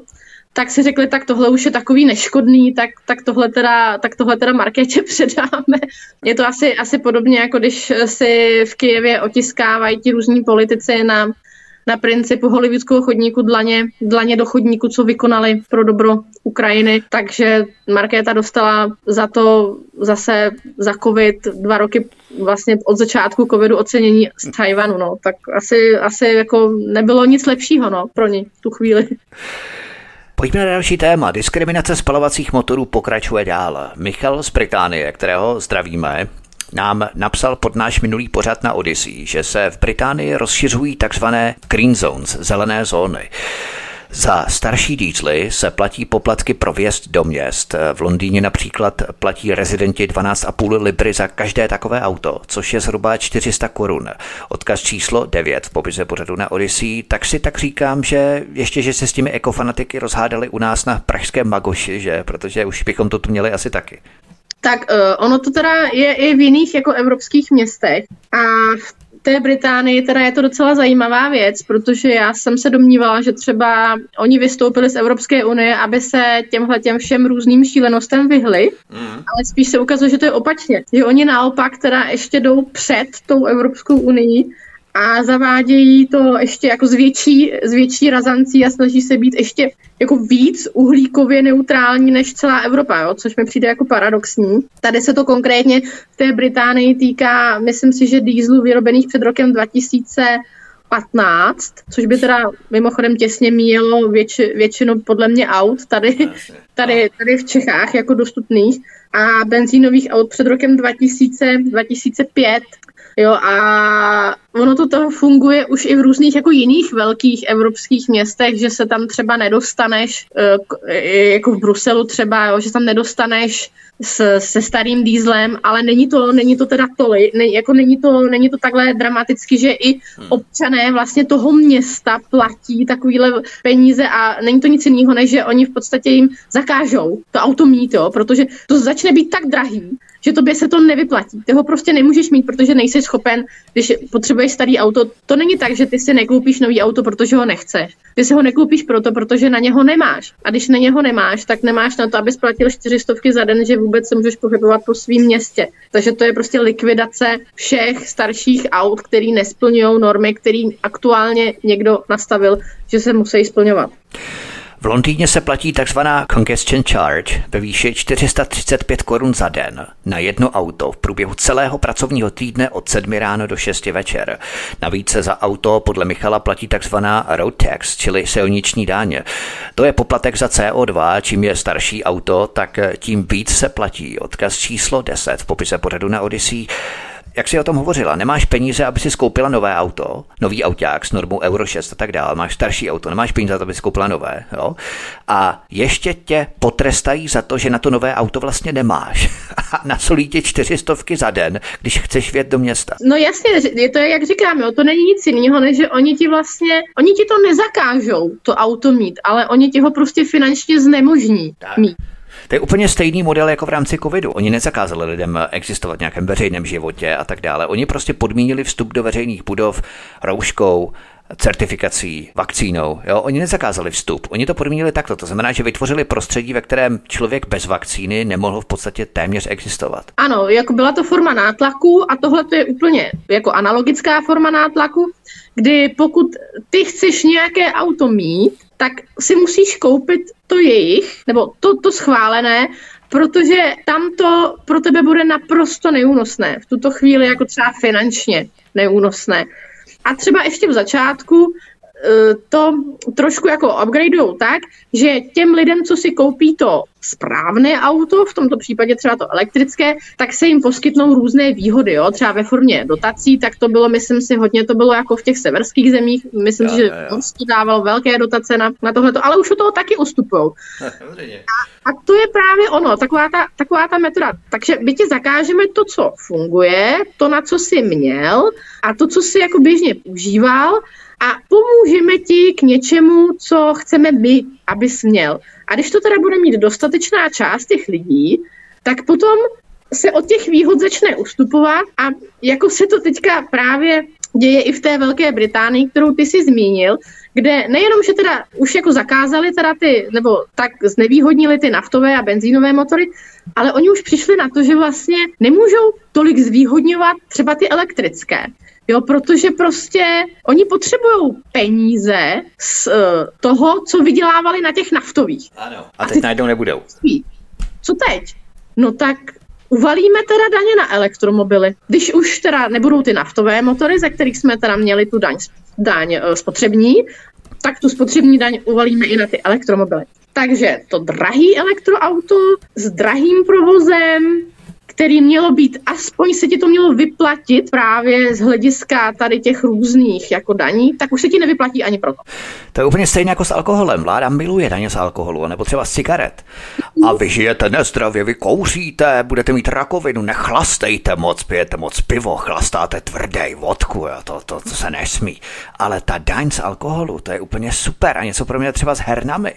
tak si řekli, tak tohle už je takový neškodný, tak, tak tohle teda, tak tohle teda marketě <laughs> předáme. Je to asi, asi podobně, jako když si v Kijevě otiskávají ti různí politici na na principu hollywoodského chodníku dlaně, dlaně do chodníku, co vykonali pro dobro Ukrajiny. Takže Markéta dostala za to zase za covid dva roky vlastně od začátku covidu ocenění z Tajvanu. No. Tak asi, asi jako nebylo nic lepšího no, pro ní tu chvíli. Pojďme na další téma. Diskriminace spalovacích motorů pokračuje dál. Michal z Británie, kterého zdravíme, nám napsal pod náš minulý pořad na Odyssey, že se v Británii rozšiřují takzvané green zones, zelené zóny. Za starší dízly se platí poplatky pro vjezd do měst. V Londýně například platí rezidenti 12,5 libry za každé takové auto, což je zhruba 400 korun. Odkaz číslo 9 v popise pořadu na Odyssey, tak si tak říkám, že ještě, že se s těmi ekofanatiky rozhádali u nás na pražském Magoši, že? Protože už bychom to tu měli asi taky. Tak uh, ono to teda je i v jiných jako evropských městech a v té Británii teda je to docela zajímavá věc, protože já jsem se domnívala, že třeba oni vystoupili z Evropské unie, aby se těmhle těm všem různým šílenostem vyhli, mm. ale spíš se ukazuje, že to je opačně. Že oni naopak teda ještě jdou před tou Evropskou unii a zavádějí to ještě jako z větší, z větší razancí a snaží se být ještě jako víc uhlíkově neutrální než celá Evropa, jo? což mi přijde jako paradoxní. Tady se to konkrétně v té Británii týká, myslím si, že dýzlů vyrobených před rokem 2000 15, což by teda mimochodem těsně míjelo věč, většinu podle mě aut tady, tady, tady v Čechách jako dostupných a benzínových aut před rokem 2000, 2005 Jo, a ono to tam funguje už i v různých jako jiných velkých evropských městech, že se tam třeba nedostaneš, eh, jako v Bruselu třeba, jo, že tam nedostaneš s, se starým dýzlem, ale není to, není to teda tolik, ne, jako není to, není to takhle dramaticky, že i hmm. občané vlastně toho města platí takovýhle peníze a není to nic jiného, než že oni v podstatě jim zakážou to auto mít, jo, protože to začne být tak drahý, že tobě se to nevyplatí. Ty ho prostě nemůžeš mít, protože nejsi schopen, když potřebuješ starý auto. To není tak, že ty si nekoupíš nový auto, protože ho nechceš. Ty si ho nekoupíš proto, protože na něho nemáš. A když na něho nemáš, tak nemáš na to, aby splatil čtyřistovky za den, že vůbec se můžeš pohybovat po svém městě. Takže to je prostě likvidace všech starších aut, který nesplňují normy, který aktuálně někdo nastavil, že se musí splňovat. V Londýně se platí tzv. congestion charge ve výši 435 korun za den na jedno auto v průběhu celého pracovního týdne od 7 ráno do 6 večer. Navíc se za auto podle Michala platí tzv. road tax, čili silniční daň. To je poplatek za CO2, čím je starší auto, tak tím víc se platí. Odkaz číslo 10 v popise pořadu na Odyssey jak jsi o tom hovořila, nemáš peníze, aby si skoupila nové auto, nový auták s normou Euro 6 a tak dále, máš starší auto, nemáš peníze aby si koupila nové, jo? A ještě tě potrestají za to, že na to nové auto vlastně nemáš. <laughs> A nasolí tě čtyřistovky za den, když chceš vjet do města. No jasně, je to jak říkám, jo, to není nic jiného, než že oni ti vlastně, oni ti to nezakážou, to auto mít, ale oni ti ho prostě finančně znemožní tak. mít. To je úplně stejný model jako v rámci covidu. Oni nezakázali lidem existovat v nějakém veřejném životě a tak dále. Oni prostě podmínili vstup do veřejných budov rouškou, certifikací, vakcínou. Jo? Oni nezakázali vstup, oni to podmínili takto. To znamená, že vytvořili prostředí, ve kterém člověk bez vakcíny nemohl v podstatě téměř existovat. Ano, jako byla to forma nátlaku a tohle to je úplně jako analogická forma nátlaku, kdy pokud ty chceš nějaké auto mít, tak si musíš koupit to jejich, nebo to, to schválené, protože tam to pro tebe bude naprosto neúnosné. V tuto chvíli jako třeba finančně neúnosné. A třeba ještě v začátku to trošku jako upgradeujou tak, že těm lidem, co si koupí to správné auto, v tomto případě třeba to elektrické, tak se jim poskytnou různé výhody, jo? třeba ve formě dotací, tak to bylo, myslím si, hodně to bylo jako v těch severských zemích, myslím si, že Polsko dával velké dotace na, na tohleto, ale už od toho taky ustupují. <laughs> A, a to je právě ono, taková ta, taková ta metoda. Takže my ti zakážeme to, co funguje, to, na co jsi měl a to, co jsi jako běžně užíval, a pomůžeme ti k něčemu, co chceme my, abys měl. A když to teda bude mít dostatečná část těch lidí, tak potom se od těch výhod začne ustupovat a jako se to teďka právě děje i v té Velké Británii, kterou ty si zmínil, kde nejenom, že teda už jako zakázali teda ty, nebo tak znevýhodnili ty naftové a benzínové motory, ale oni už přišli na to, že vlastně nemůžou tolik zvýhodňovat třeba ty elektrické. Jo, protože prostě oni potřebují peníze z uh, toho, co vydělávali na těch naftových. Ano, a, a teď najednou nebudou. Co teď? No tak uvalíme teda daně na elektromobily. Když už teda nebudou ty naftové motory, ze kterých jsme teda měli tu daň, daň uh, spotřební, tak tu spotřební daň uvalíme i na ty elektromobily. Takže to drahý elektroauto s drahým provozem, který mělo být, aspoň se ti to mělo vyplatit právě z hlediska tady těch různých jako daní, tak už se ti nevyplatí ani proto. To je úplně stejné jako s alkoholem. Vláda miluje daně z alkoholu, nebo třeba z cigaret. A vy žijete nezdravě, vy kouříte, budete mít rakovinu, nechlastejte moc, pijete moc pivo, chlastáte tvrdý vodku, jo, to, to, to se nesmí. Ale ta daň z alkoholu, to je úplně super. A něco pro mě třeba s hernami.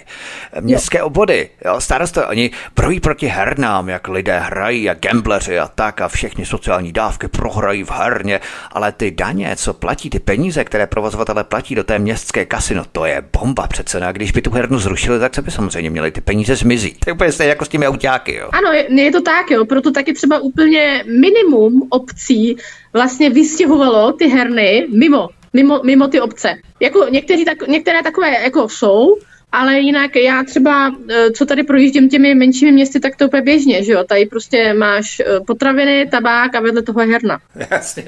Městské obvody, jo, starosto, oni brojí proti hernám, jak lidé hrají a gambleři a tak a všechny sociální dávky prohrají v herně, ale ty daně, co platí, ty peníze, které provozovatele platí do té městské kasy, no to je bomba přece. No a když by tu hernu zrušili, tak se by samozřejmě měli ty peníze zmizí. To je úplně stejně jako s těmi autáky. Jo. Ano, je, je to tak, jo. Proto taky třeba úplně minimum obcí vlastně vystěhovalo ty herny mimo mimo, mimo ty obce. Jako někteří tak, některé takové jako jsou, ale jinak já třeba, eh, co tady projíždím těmi menšími městy, tak to úplně běžně, že jo? Tady prostě máš eh, potraviny, tabák a vedle toho herna. Jasně.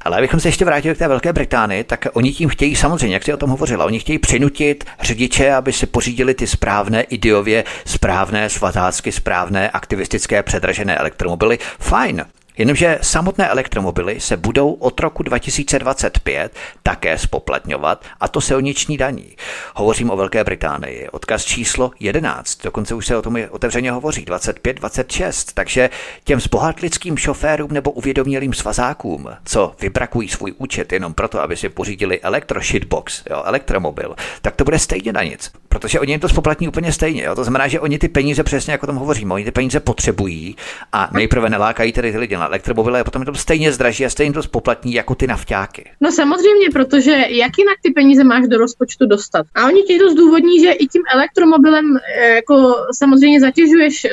Ale abychom se ještě vrátili k té Velké Británii, tak oni tím chtějí samozřejmě, jak jsi o tom hovořila, oni chtějí přinutit řidiče, aby si pořídili ty správné ideově, správné svatácky, správné aktivistické předražené elektromobily. Fajn, Jenomže samotné elektromobily se budou od roku 2025 také spoplatňovat a to silniční daní. Hovořím o Velké Británii. Odkaz číslo 11, dokonce už se o tom otevřeně hovoří, 25-26. Takže těm zbohatlickým šoférům nebo uvědomělým svazákům, co vybrakují svůj účet jenom proto, aby si pořídili elektroshitbox, jo, elektromobil, tak to bude stejně na nic. Protože oni jim to spoplatní úplně stejně. Jo. To znamená, že oni ty peníze přesně jako tom hovoříme, oni ty peníze potřebují a nejprve nelákají tedy ty lidi na elektromobily a potom je to stejně zdraží a stejně to spoplatní jako ty nafťáky. No samozřejmě, protože jak jinak ty peníze máš do rozpočtu dostat? A oni ti to zdůvodní, že i tím elektromobilem eh, jako samozřejmě zatěžuješ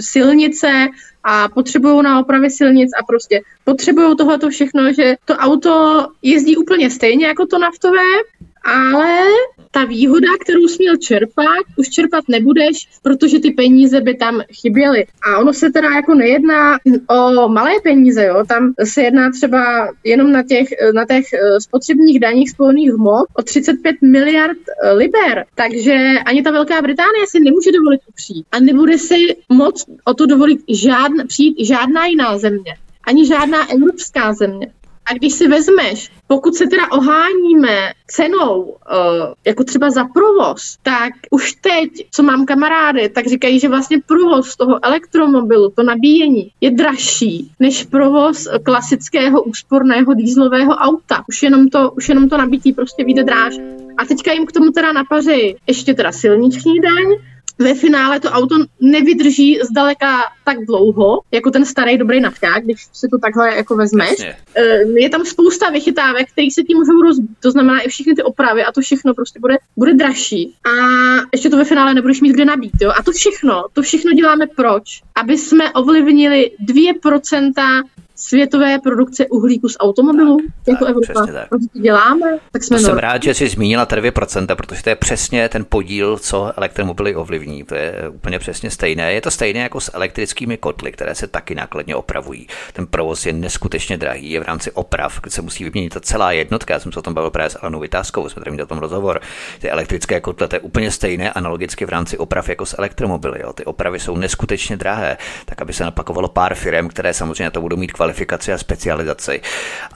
silnice, a potřebují na opravy silnic a prostě potřebují tohleto všechno, že to auto jezdí úplně stejně jako to naftové, ale ta výhoda, kterou jsi měl čerpat, už čerpat nebudeš, protože ty peníze by tam chyběly. A ono se teda jako nejedná o malé peníze, jo? tam se jedná třeba jenom na těch, na těch eh, spotřebních daních spolných hmot o 35 miliard eh, liber. Takže ani ta Velká Británie si nemůže dovolit upřít a nebude si moc o to dovolit žádn, přijít žádná jiná země ani žádná evropská země. A když si vezmeš, pokud se teda oháníme cenou, uh, jako třeba za provoz, tak už teď, co mám kamarády, tak říkají, že vlastně provoz toho elektromobilu, to nabíjení, je dražší než provoz klasického úsporného dýzlového auta. Už jenom to, už jenom to nabití prostě vyjde dráž. A teďka jim k tomu teda napaří ještě teda silniční daň, ve finále to auto nevydrží zdaleka tak dlouho, jako ten starý dobrý nafták, když si to takhle jako vezmeš. Jasně. Eh, je tam spousta vychytávek, které se tím můžou rozbít. To znamená i všechny ty opravy a to všechno prostě bude, bude dražší. A ještě to ve finále nebudeš mít kde nabít. Jo? A to všechno, to všechno děláme proč? Aby jsme ovlivnili 2% světové produkce uhlíku z automobilů jako Evropa. Tak. To děláme, tak jsme to jsem rád, že jsi zmínila ty 2%, protože to je přesně ten podíl, co elektromobily ovlivní. To je úplně přesně stejné. Je to stejné jako s elektrickými kotly, které se taky nákladně opravují. Ten provoz je neskutečně drahý, je v rámci oprav, kde se musí vyměnit ta celá jednotka. Já jsem se o tom bavil právě s Alanou Vytázkou, jsme tady měli o tom rozhovor. Ty elektrické kotle, to je úplně stejné analogicky v rámci oprav jako s elektromobily. Jo. Ty opravy jsou neskutečně drahé, tak aby se napakovalo pár firm, které samozřejmě to budou mít kvalifikované kvalifikaci a specializaci.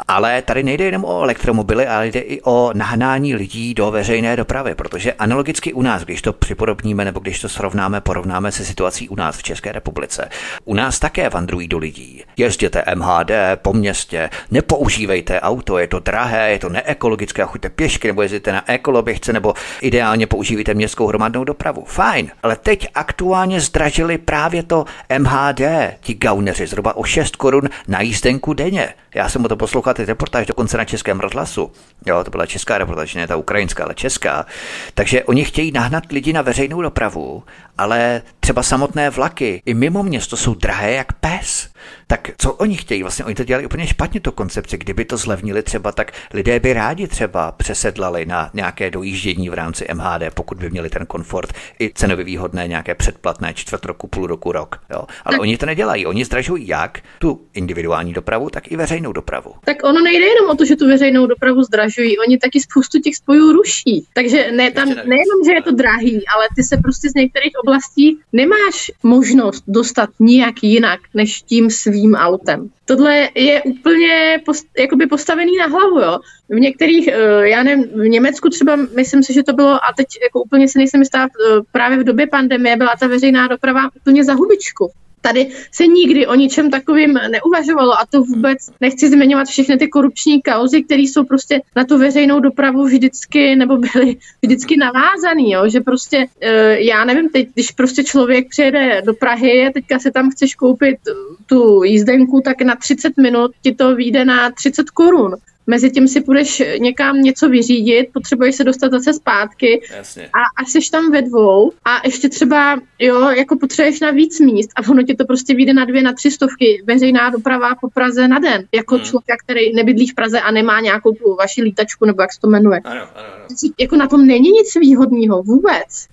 Ale tady nejde jenom o elektromobily, ale jde i o nahnání lidí do veřejné dopravy, protože analogicky u nás, když to připodobníme nebo když to srovnáme, porovnáme se situací u nás v České republice, u nás také vandrují do lidí. Jezděte MHD po městě, nepoužívejte auto, je to drahé, je to neekologické, a chuďte pěšky nebo jezdíte na ekoloběžce nebo ideálně používejte městskou hromadnou dopravu. Fajn, ale teď aktuálně zdražili právě to MHD, ti gauneři zhruba o 6 korun na jízdenku denně. Já jsem o to poslouchal ty reportáž dokonce na českém rozhlasu. Jo, to byla česká reportáž, ne ta ukrajinská, ale česká. Takže oni chtějí nahnat lidi na veřejnou dopravu, ale třeba samotné vlaky i mimo město jsou drahé jak pes. Tak co oni chtějí? Vlastně oni to dělali úplně špatně, to koncepci. Kdyby to zlevnili třeba, tak lidé by rádi třeba přesedlali na nějaké dojíždění v rámci MHD, pokud by měli ten komfort i cenově výhodné nějaké předplatné čtvrt roku, půl roku, rok. Jo? Ale tak. oni to nedělají. Oni zdražují jak tu individuální dopravu, tak i veřejnou dopravu. Tak ono nejde jenom o to, že tu veřejnou dopravu zdražují, oni taky spoustu těch spojů ruší. Takže ne, tam nejenom, že je to drahý, ale ty se prostě z některých oblastí nemáš možnost dostat nijak jinak, než tím svým autem. Tohle je úplně post, jakoby postavený na hlavu, jo. V některých, eh, já nevím, v Německu třeba, myslím si, že to bylo, a teď jako úplně si nejsem jistá, eh, právě v době pandemie byla ta veřejná doprava úplně za hubičku. Tady se nikdy o ničem takovým neuvažovalo a to vůbec nechci zmiňovat všechny ty korupční kauzy, které jsou prostě na tu veřejnou dopravu vždycky nebo byly vždycky navázaný, jo? že prostě eh, já nevím, teď, když prostě člověk přijede do Prahy a teďka se tam chceš koupit tu jízdenku, tak na 30 minut ti to vyjde na 30 korun mezi tím si půjdeš někam něco vyřídit, potřebuješ se dostat zase zpátky Jasně. a až jsi tam ve dvou a ještě třeba, jo, jako potřebuješ na víc míst a ono ti to prostě vyjde na dvě, na tři stovky veřejná doprava po Praze na den, jako hmm. člověk, který nebydlí v Praze a nemá nějakou tu vaši lítačku, nebo jak se to jmenuje. Ano, ano, ano. Jako na tom není nic výhodného vůbec.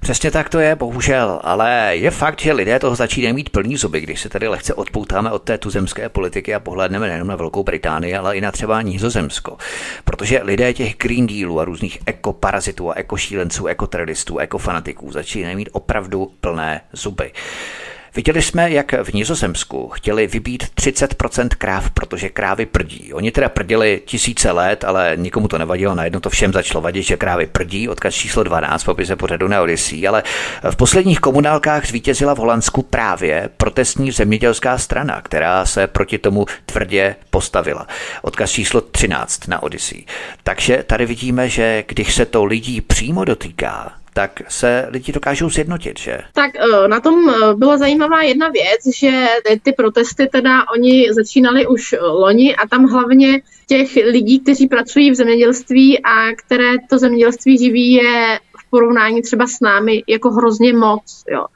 Přesně tak to je, bohužel, ale je fakt, že lidé toho začínají mít plný zuby, když se tady lehce odpoutáme od té tuzemské politiky a pohledneme nejenom na Velkou Británii, ale i na třeba Nizozemsko. Protože lidé těch Green Dealů a různých ekoparazitů a ekošílenců, ekoteroristů, ekofanatiků začínají mít opravdu plné zuby. Viděli jsme, jak v Nizozemsku chtěli vybít 30% kráv, protože krávy prdí. Oni teda prdili tisíce let, ale nikomu to nevadilo, najednou to všem začalo vadit, že krávy prdí, odkaz číslo 12 popise pořadu na Odyssey, ale v posledních komunálkách zvítězila v Holandsku právě protestní zemědělská strana, která se proti tomu tvrdě postavila. Odkaz číslo 13 na Odyssey. Takže tady vidíme, že když se to lidí přímo dotýká, tak se lidi dokážou sjednotit, že? Tak eh, na tom eh, byla zajímavá jedna věc, že ty protesty teda oni začínali už loni a tam hlavně těch lidí, kteří pracují v zemědělství a které to zemědělství živí, je v porovnání třeba s námi jako hrozně moc. Jo.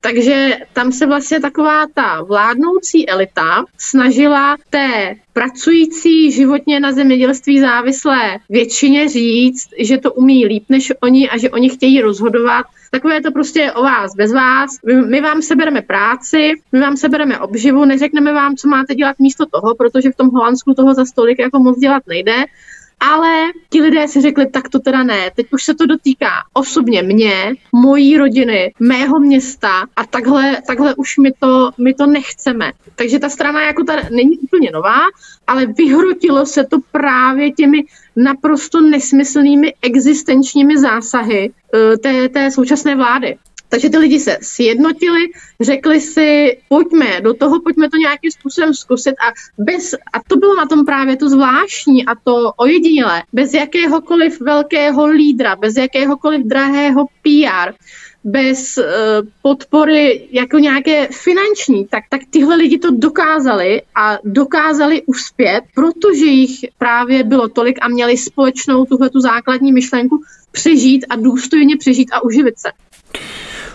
Takže tam se vlastně taková ta vládnoucí elita snažila té pracující životně na zemědělství závislé většině říct, že to umí líp než oni a že oni chtějí rozhodovat. Takové to prostě je o vás, bez vás. My, my vám sebereme práci, my vám sebereme obživu, neřekneme vám, co máte dělat místo toho, protože v tom Holandsku toho za stolik jako moc dělat nejde ale ti lidé si řekli, tak to teda ne. Teď už se to dotýká osobně mě, mojí rodiny, mého města a takhle, takhle už my to, my to nechceme. Takže ta strana jako ta není úplně nová, ale vyhrotilo se to právě těmi naprosto nesmyslnými existenčními zásahy eh, té, té současné vlády. Takže ty lidi se sjednotili, řekli si, pojďme do toho, pojďme to nějakým způsobem zkusit a bez, a to bylo na tom právě to zvláštní a to ojedinělé, bez jakéhokoliv velkého lídra, bez jakéhokoliv drahého PR, bez uh, podpory jako nějaké finanční, tak, tak tyhle lidi to dokázali a dokázali uspět, protože jich právě bylo tolik a měli společnou tuhle tu základní myšlenku přežít a důstojně přežít a uživit se.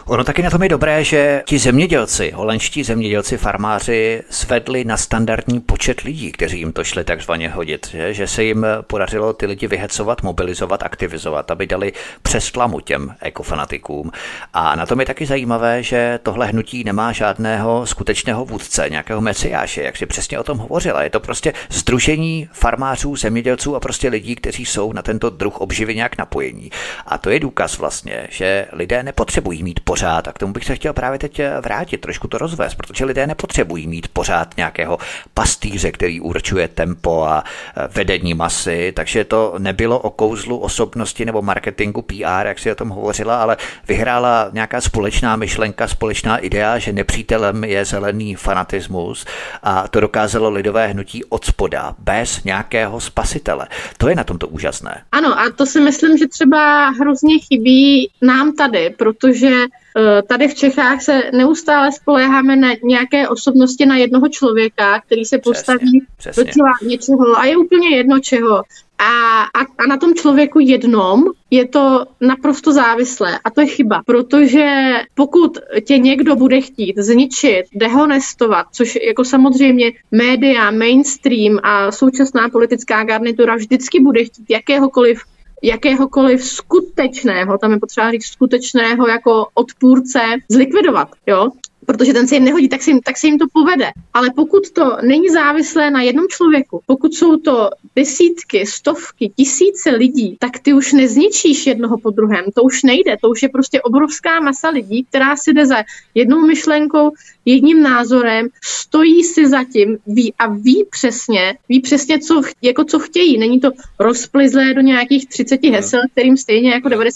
Ono taky na tom je dobré, že ti zemědělci, holandští zemědělci, farmáři svedli na standardní počet lidí, kteří jim to šli takzvaně hodit, že, že se jim podařilo ty lidi vyhecovat, mobilizovat, aktivizovat, aby dali přes tlamu těm ekofanatikům. A na tom je taky zajímavé, že tohle hnutí nemá žádného skutečného vůdce, nějakého mesiáše, jak si přesně o tom hovořila. Je to prostě združení farmářů, zemědělců a prostě lidí, kteří jsou na tento druh obživy nějak napojení. A to je důkaz vlastně, že lidé nepotřebují mít pořád. A k tomu bych se chtěl právě teď eh, vrátit, trošku to rozvést, protože lidé nepotřebují mít pořád nějakého pastýře, který určuje tempo a eh, vedení masy, takže to nebylo o kouzlu osobnosti nebo marketingu PR, jak si o tom hovořila, ale vyhrála nějaká společná myšlenka, společná idea, že nepřítelem je zelený fanatismus a to dokázalo lidové hnutí od spoda, bez nějakého spasitele. To je na tomto úžasné. Ano, a to si myslím, že třeba hrozně chybí nám tady, protože tady v Čechách se neustále spoléháme na nějaké osobnosti, na jednoho člověka, který se postaví přesně, přesně. do něčeho a je úplně jedno čeho. A, a, a na tom člověku jednom je to naprosto závislé. A to je chyba, protože pokud tě někdo bude chtít zničit, dehonestovat, což jako samozřejmě média, mainstream a současná politická garnitura vždycky bude chtít jakéhokoliv jakéhokoliv skutečného, tam je potřeba říct skutečného jako odpůrce, zlikvidovat. Jo? Protože ten se jim nehodí, tak se jim, tak se jim to povede. Ale pokud to není závislé na jednom člověku, pokud jsou to desítky, stovky, tisíce lidí, tak ty už nezničíš jednoho po druhém. To už nejde, to už je prostě obrovská masa lidí, která si jde za jednou myšlenkou, jedním názorem, stojí si zatím ví a ví přesně, ví přesně, co, jako co chtějí. Není to rozplizlé do nějakých 30 hesel, kterým stejně jako 90%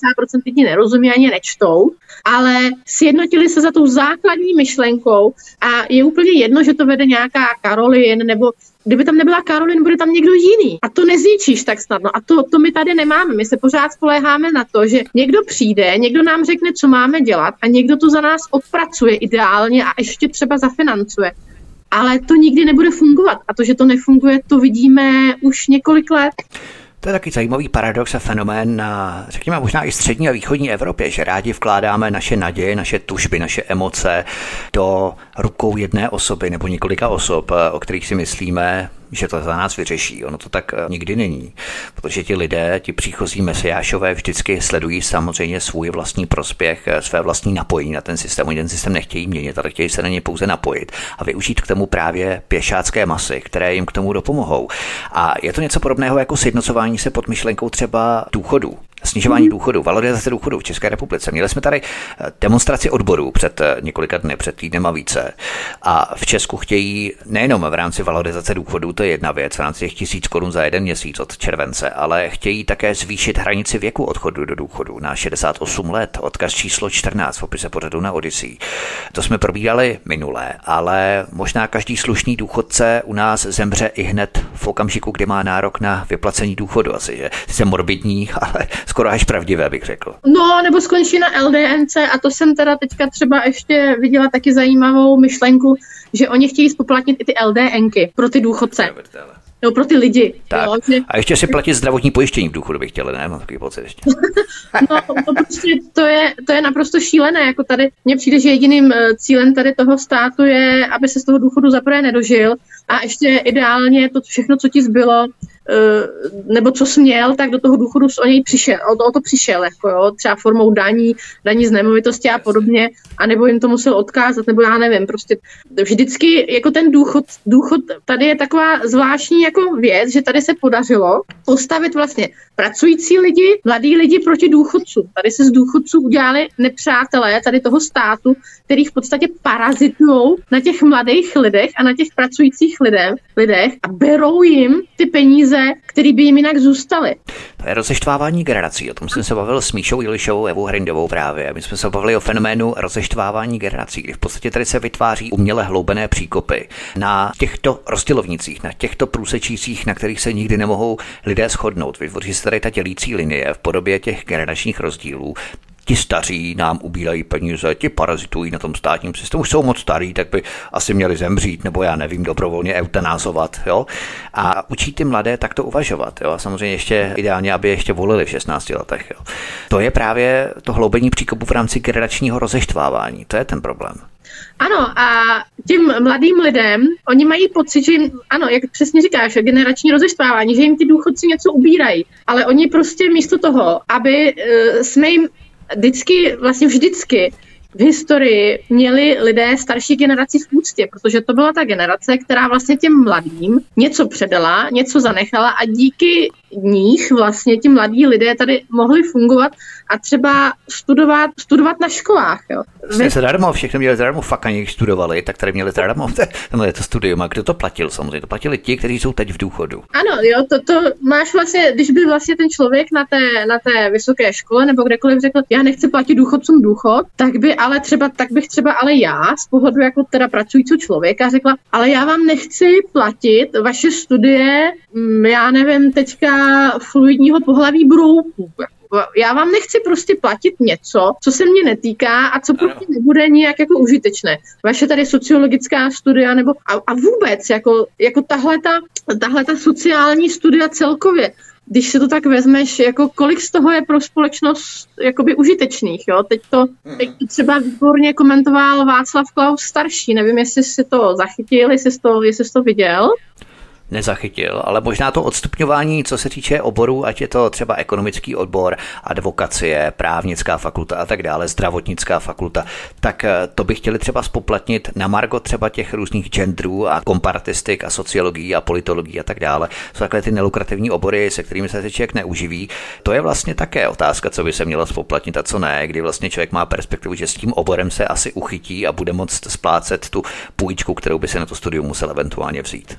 lidí nerozumí ani nečtou, ale sjednotili se za tou základní myšlenkou a je úplně jedno, že to vede nějaká Karolin nebo kdyby tam nebyla Karolin, bude tam někdo jiný. A to nezničíš tak snadno. A to, to my tady nemáme. My se pořád spoléháme na to, že někdo přijde, někdo nám řekne, co máme dělat a někdo to za nás odpracuje ideálně a ještě třeba zafinancuje. Ale to nikdy nebude fungovat. A to, že to nefunguje, to vidíme už několik let. To je taky zajímavý paradox a fenomén na, řekněme, možná i střední a východní Evropě, že rádi vkládáme naše naděje, naše tužby, naše emoce do rukou jedné osoby nebo několika osob, o kterých si myslíme, že to za nás vyřeší. Ono to tak eh, nikdy není, protože ti lidé, ti příchozí mesiášové vždycky sledují samozřejmě svůj vlastní prospěch, eh, své vlastní napojení na ten systém. Oni ten systém nechtějí měnit, ale chtějí se na ně pouze napojit a využít k tomu právě pěšácké masy, které jim k tomu dopomohou. A je to něco podobného jako sjednocování se pod myšlenkou třeba důchodu. Snižování mhm. důchodu, valorizace důchodu v České republice. Měli jsme tady eh, demonstraci odborů před několika dny, před týdnem a více. A v Česku chtějí nejenom v rámci valorizace důchodu, to je jedna věc, v rámci těch tisíc korun za jeden měsíc od července, ale chtějí také zvýšit hranici věku odchodu do důchodu na 68 let, odkaz číslo 14 v opise pořadu na Odyssey. To jsme probírali minule, ale možná každý slušný důchodce u nás zemře i hned v okamžiku, kdy má nárok na vyplacení důchodu. Asi, že jsem morbidní, <laughs> ale skoro až pravdivé, bych řekl. No, nebo skončí na LDNC a to jsem teda teďka třeba ještě viděla taky zajímavou myšlenku, že oni chtějí spoplatnit i ty LDNky pro ty důchodce. No pro ty lidi. Tak. Jo, že... A ještě si platit zdravotní pojištění v důchodu bych chtěl, ne? Mám takový pocit ještě. <laughs> no, to, prostě, to, je, to je naprosto šílené. Jako tady mně přijde, že jediným eh, cílem tady toho státu je, aby se z toho důchodu zaprvé nedožil a ještě ideálně to všechno, co ti zbylo, nebo co směl, tak do toho důchodu o něj přišel, o to, o to přišel, jako jo, třeba formou daní, daní z nemovitosti a podobně, a nebo jim to musel odkázat, nebo já nevím, prostě vždycky jako ten důchod, důchod tady je taková zvláštní jako věc, že tady se podařilo postavit vlastně pracující lidi, mladí lidi proti důchodcům. Tady se z důchodců udělali nepřátelé tady toho státu, který v podstatě parazitují na těch mladých lidech a na těch pracujících lidem, lidech a berou jim ty peníze, které by jim jinak zůstaly. To je rozeštvávání generací. O tom jsem se bavil s Míšou Jilišovou, Evou Hrindovou právě. My jsme se bavili o fenoménu rozeštvávání generací, kdy v podstatě tady se vytváří uměle hloubené příkopy na těchto rozdělovnicích, na těchto průsečících, na kterých se nikdy nemohou lidé shodnout. Vytvoří se tady ta dělící linie v podobě těch generačních rozdílů ti staří nám ubírají peníze, ti parazitují na tom státním systému, už jsou moc starí, tak by asi měli zemřít, nebo já nevím, dobrovolně eutanázovat, jo. A učí ty mladé takto uvažovat, jo. A samozřejmě ještě ideálně, aby ještě volili v 16 letech, jo. To je právě to hloubení příkopu v rámci generačního rozeštvávání, to je ten problém. Ano, a těm mladým lidem, oni mají pocit, že jim, ano, jak přesně říkáš, generační rozeštvávání, že jim ty důchodci něco ubírají, ale oni prostě místo toho, aby uh, jsme jim vždycky, vlastně vždycky v historii měli lidé starší generaci v úctě, protože to byla ta generace, která vlastně těm mladým něco předala, něco zanechala a díky nich vlastně ti mladí lidé tady mohli fungovat a třeba studovat, studovat na školách. Jo. Vy... zadarmo, všechno měli zadarmo, fakt ani studovali, tak tady měli zadarmo <laughs> je to studium. A kdo to platil samozřejmě? To platili ti, kteří jsou teď v důchodu. Ano, jo, to, to máš vlastně, když by vlastně ten člověk na té, na té vysoké škole nebo kdekoliv řekl, já nechci platit důchodcům důchod, tak by ale třeba, tak bych třeba ale já z pohledu jako teda pracujícího člověka řekla, ale já vám nechci platit vaše studie, mm, já nevím, teďka fluidního pohlaví brouků. Já vám nechci prostě platit něco, co se mě netýká a co prostě nebude nijak jako užitečné. Vaše tady sociologická studia nebo a, a vůbec jako, jako tahle ta, tahle ta sociální studia celkově. Když se to tak vezmeš, jako kolik z toho je pro společnost jakoby užitečných, jo? Teď to, teď to třeba výborně komentoval Václav Klaus starší, nevím, jestli si to zachytil, jestli jsi to, jestli jsi to viděl nezachytil, ale možná to odstupňování, co se týče oborů, ať je to třeba ekonomický odbor, advokacie, právnická fakulta a tak dále, zdravotnická fakulta, tak eh, to by chtěli třeba spoplatnit na margo třeba těch různých genderů a komparatistik a sociologií a politologií a tak dále. Jsou takové ty nelukrativní obory, se kterými se člověk neuživí. To je vlastně také otázka, co by se mělo spoplatnit a co ne, kdy vlastně člověk má perspektivu, že s tím oborem se asi uchytí a bude moct splácet tu půjčku, kterou by se na to studium musel eventuálně vzít.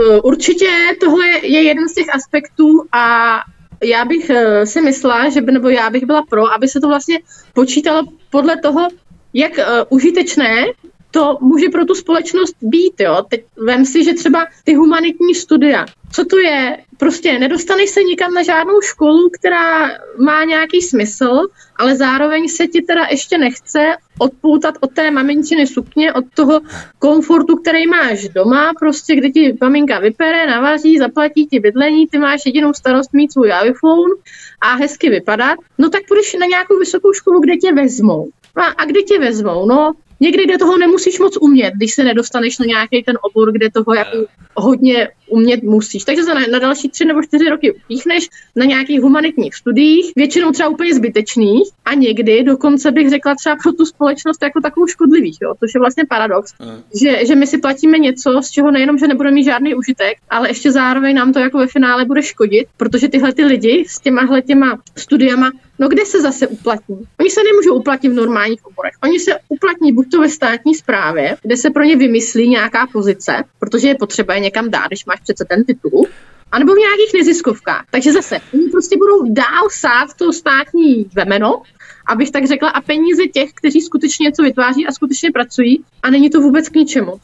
Eh, určitě tohle je jeden z těch aspektů a já bych eh, si myslela, že by, nebo já bych byla pro, aby se to vlastně počítalo podle toho, jak uh, užitečné to může pro tu společnost být. Jo? Teď vem si, že třeba ty humanitní studia, co to je? Prostě nedostaneš se nikam na žádnou školu, která má nějaký smysl, ale zároveň se ti teda ještě nechce odpoutat od té maminčiny sukně, od toho komfortu, který máš doma, prostě kde ti maminka vypere, navaří, zaplatí ti bydlení, ty máš jedinou starost mít svůj iPhone a hezky vypadat, no tak půjdeš na nějakou vysokou školu, kde tě vezmou. A, a kde tě vezmou? No, někdy do toho nemusíš moc umět, když se nedostaneš na nějaký ten obor, kde toho jako hodně umět musíš. Takže za na, na další tři nebo čtyři roky upíchneš na nějakých humanitních studiích, většinou třeba úplně zbytečných a někdy dokonce bych řekla třeba pro tu společnost jako takovou škodlivých, jo? což je vlastně paradox, mm. že, že my si platíme něco, z čeho nejenom, že nebudeme mít žádný užitek, ale ještě zároveň nám to jako ve finále bude škodit, protože tyhle ty lidi s těma těma studiama No kde se zase uplatní? Oni se nemůžou uplatnit v normálních oborech. Oni se uplatní buď to ve státní správě, kde se pro ně vymyslí nějaká pozice, protože je potřeba je někam dát, když máš přece ten titul, anebo v nějakých neziskovkách. Takže zase, oni prostě budou dál sát to státní vemeno, abych tak řekla, a peníze těch, kteří skutečně něco vytváří a skutečně pracují a není to vůbec k ničemu.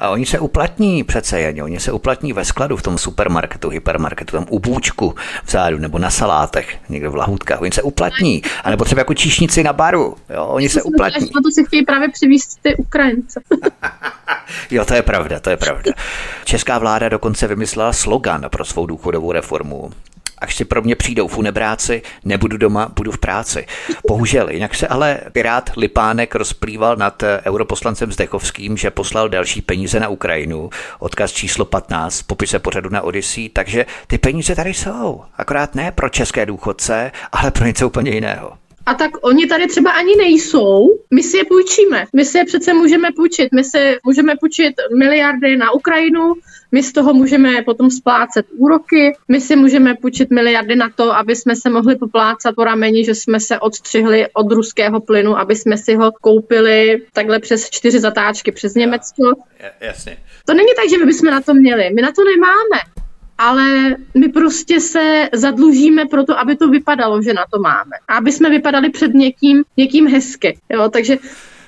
A oni se uplatní přece jen, oni se uplatní ve skladu, v tom supermarketu, hypermarketu, tam u bůčku vzadu, nebo na salátech, někde v lahůdkách, oni se uplatní. A nebo třeba jako číšnici na baru, jo, oni se uplatní. Na to si chtějí právě přivízt ty Ukrajince. <laughs> jo, to je pravda, to je pravda. Česká vláda dokonce vymyslela slogan pro svou důchodovou reformu až si pro mě přijdou funebráci, nebudu doma, budu v práci. Bohužel, jinak se ale Pirát Lipánek rozplýval nad europoslancem Zdechovským, že poslal další peníze na Ukrajinu, odkaz číslo 15, popise pořadu na Odyssey, takže ty peníze tady jsou, akorát ne pro české důchodce, ale pro něco úplně jiného. A tak oni tady třeba ani nejsou, my si je půjčíme. My si je přece můžeme půjčit. My si můžeme půjčit miliardy na Ukrajinu, my z toho můžeme potom splácet úroky, my si můžeme půjčit miliardy na to, aby jsme se mohli poplácat po rameni, že jsme se odstřihli od ruského plynu, aby jsme si ho koupili takhle přes čtyři zatáčky přes Německo. Jasně. To není tak, že my bychom na to měli. My na to nemáme ale my prostě se zadlužíme pro to, aby to vypadalo, že na to máme. Aby jsme vypadali před někým, někým hezky. Jo? Takže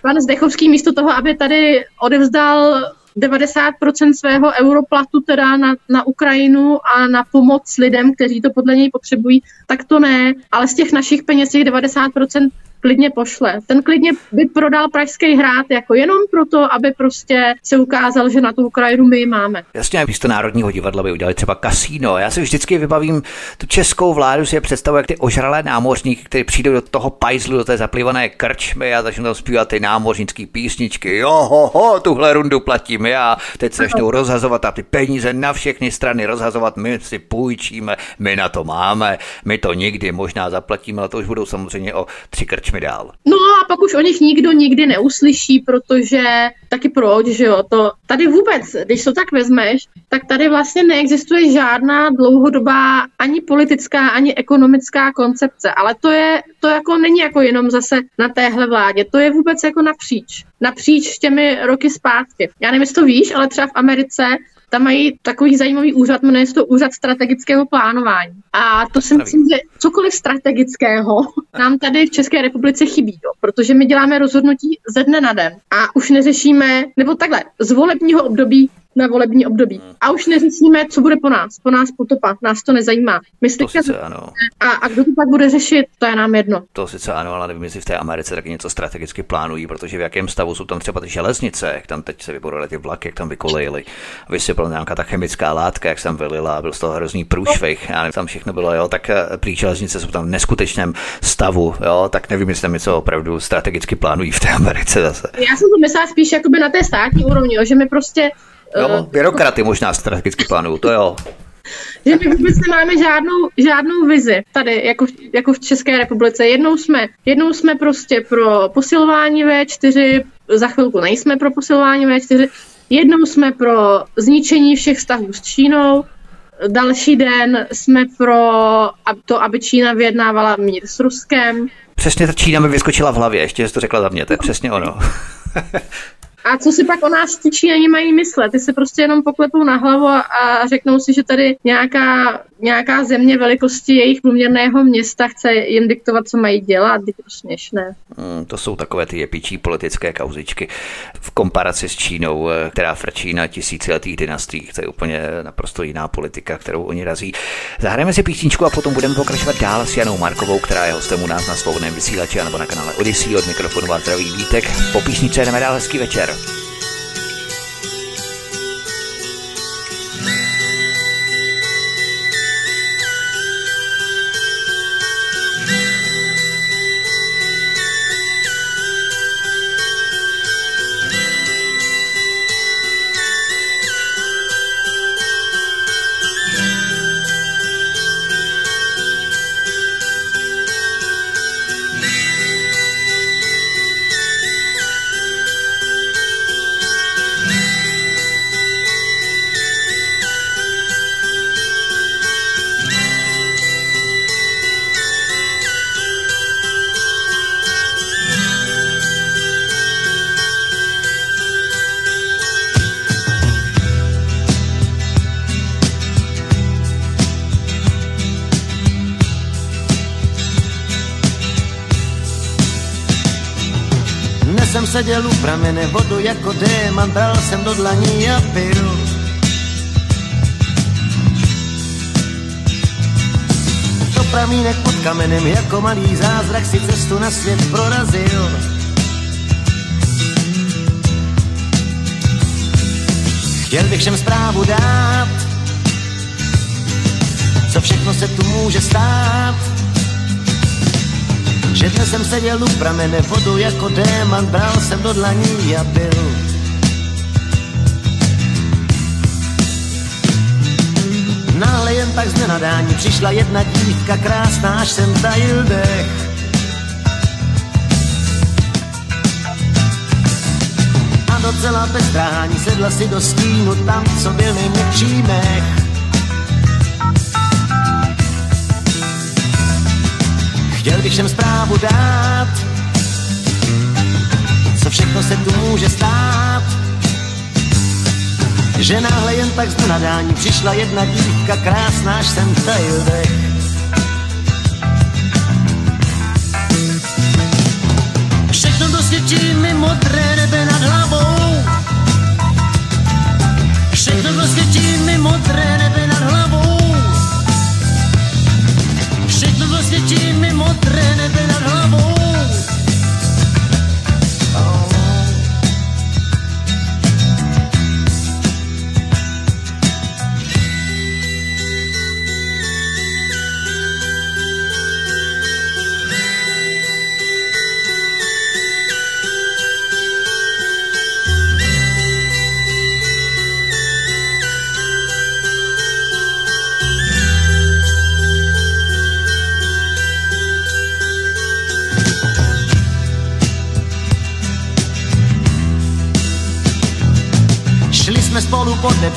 pan Zdechovský místo toho, aby tady odevzdal 90% svého europlatu teda na, na Ukrajinu a na pomoc lidem, kteří to podle něj potřebují, tak to ne, ale z těch našich peněz těch 90% klidně pošle. Ten klidně by prodal Pražský hrát jako jenom proto, aby prostě se ukázal, že na tu Ukrajinu my ji máme. Jasně, místo Národního divadla by udělali třeba kasíno. Já si vždycky vybavím tu českou vládu, si je představuji, jak ty ožralé námořníky, kteří přijdou do toho pajzlu, do té zaplivané krčmy a začnou tam zpívat ty námořnické písničky. Jo, ho, ho, tuhle rundu platím já. Teď se začnou rozhazovat a ty peníze na všechny strany rozhazovat. My si půjčíme, my na to máme, my to nikdy možná zaplatíme, ale to už budou samozřejmě o tři krčmy mi dál. No a pak už o nich nikdo nikdy neuslyší, protože taky proč, že jo, to tady vůbec, když to tak vezmeš, tak tady vlastně neexistuje žádná dlouhodobá ani politická, ani ekonomická koncepce, ale to je, to jako není jako jenom zase na téhle vládě, to je vůbec jako napříč napříč těmi roky zpátky. Já nevím, jestli to víš, ale třeba v Americe tam mají takový zajímavý úřad, jmenuje se to úřad strategického plánování. A to si myslím, že cokoliv strategického nám tady v České republice chybí, jo, protože my děláme rozhodnutí ze dne na den a už neřešíme, nebo takhle, z volebního období na volební období. A už neřešíme, co bude po nás. Po nás potopa. Nás to nezajímá. My to sice ano. A, a kdo to pak bude řešit, to je nám jedno. To sice ano, ale nevím, jestli v té Americe taky něco strategicky plánují, protože v jakém stavu jsou tam třeba ty železnice, jak tam teď se vyboraly ty vlaky, jak tam vykolejily. Vysypala nějaká ta chemická látka, jak jsem vylila, byl z toho hrozný průšvih, a tam všechno bylo, jo, tak eh, prý železnice jsou tam v neskutečném stavu, jo, tak nevím, jestli tam něco opravdu strategicky plánují v té Americe zase. Já jsem to myslela spíš jakoby na té státní úrovni, jo, že my prostě Jo, uh, byrokraty možná strategicky plánují, to jo. <laughs> že my vůbec nemáme žádnou, žádnou vizi tady, jako, jako v České republice. Jednou jsme, jednou jsme prostě pro posilování V4, za chvilku nejsme pro posilování V4, jednou jsme pro zničení všech vztahů s Čínou, další den jsme pro to, aby Čína vyjednávala mír s Ruskem. Přesně ta Čína mi vyskočila v hlavě, ještě jsi to řekla za mě, to je přesně ono. <laughs> A co si pak o nás ti Číňani mají myslet? Ty se prostě jenom poklepou na hlavu a, řeknou si, že tady nějaká, nějaká země velikosti jejich průměrného města chce jim diktovat, co mají dělat. Je to směšné. Hmm, to jsou takové ty jepičí politické kauzičky v komparaci s Čínou, eh, která frčí na tisíciletých dynastiích. To je úplně naprosto jiná politika, kterou oni razí. Zahrajeme si písničku a potom budeme pokračovat dál s Janou Markovou, která je hostem u nás na svobodném vysílači nebo na kanále Odyssey od mikrofonu a zdraví Vítek. Po písničce jdeme dál hezký večer. примеров. Seděl u pramene vodu jako déman, bral jsem do dlaní a pil. To pramínek pod kamenem jako malý zázrak si cestu na svět prorazil. Chtěl bych všem zprávu dát, co všechno se tu může stát že dnes jsem seděl u pramene vodu jako démant, bral jsem do dlaní a byl. Náhle jen tak z nenadání přišla jedna dívka krásná, až jsem tajil dech. A docela bez dráhání sedla si do stínu tam, co byl nejměkčí mech. Chtěl bych všem zprávu dát, co všechno se tu může stát. Že náhle jen tak z nadání přišla jedna dívka krásná, až jsem tajil dech. Všechno dosvědčí mi modré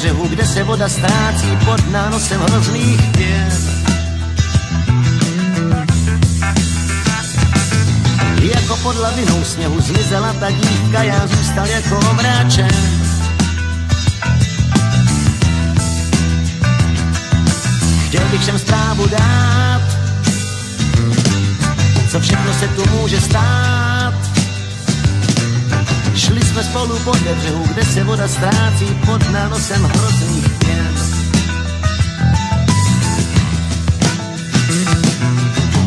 břehu, kde se voda ztrácí pod nánosem hrozných pěn. Jako pod lavinou sněhu zmizela ta dívka, já zůstal jako omráčen. Chtěl bych všem zprávu dát, co všechno se tu může stát. Jsme spolu po břehu, kde se voda ztrácí pod nánosem hrozných pěn.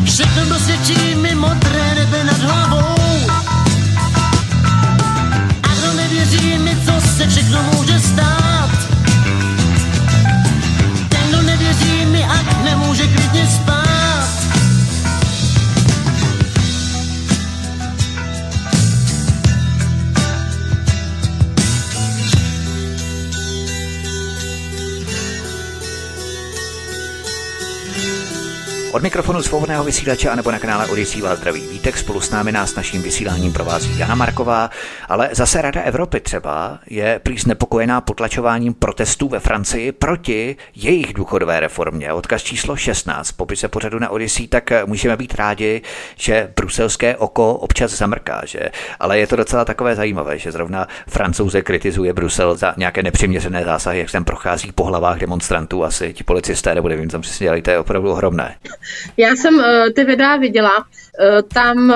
Všechno dosvědčí mi modré nebe nad hlavou. A kdo nevěří mi, co se všechno může stát. Ten, kdo nevěří mi, ať nemůže klidně spát. Od mikrofonu svobodného vysílače anebo na kanále Odisí vás zdraví Vítek. Spolu s námi nás naším vysíláním provází Jana Marková, ale zase Rada Evropy třeba je prý znepokojená potlačováním protestů ve Francii proti jejich důchodové reformě. Odkaz číslo 16 popise pořadu na Odisí, tak můžeme být rádi, že bruselské oko občas zamrká, že? ale je to docela takové zajímavé, že zrovna francouze kritizuje Brusel za nějaké nepřiměřené zásahy, jak tam prochází po hlavách demonstrantů asi ti policisté, nebo nevím, tam přesně dělají, to je opravdu ohromné. Já jsem uh, ty videa viděla, uh, tam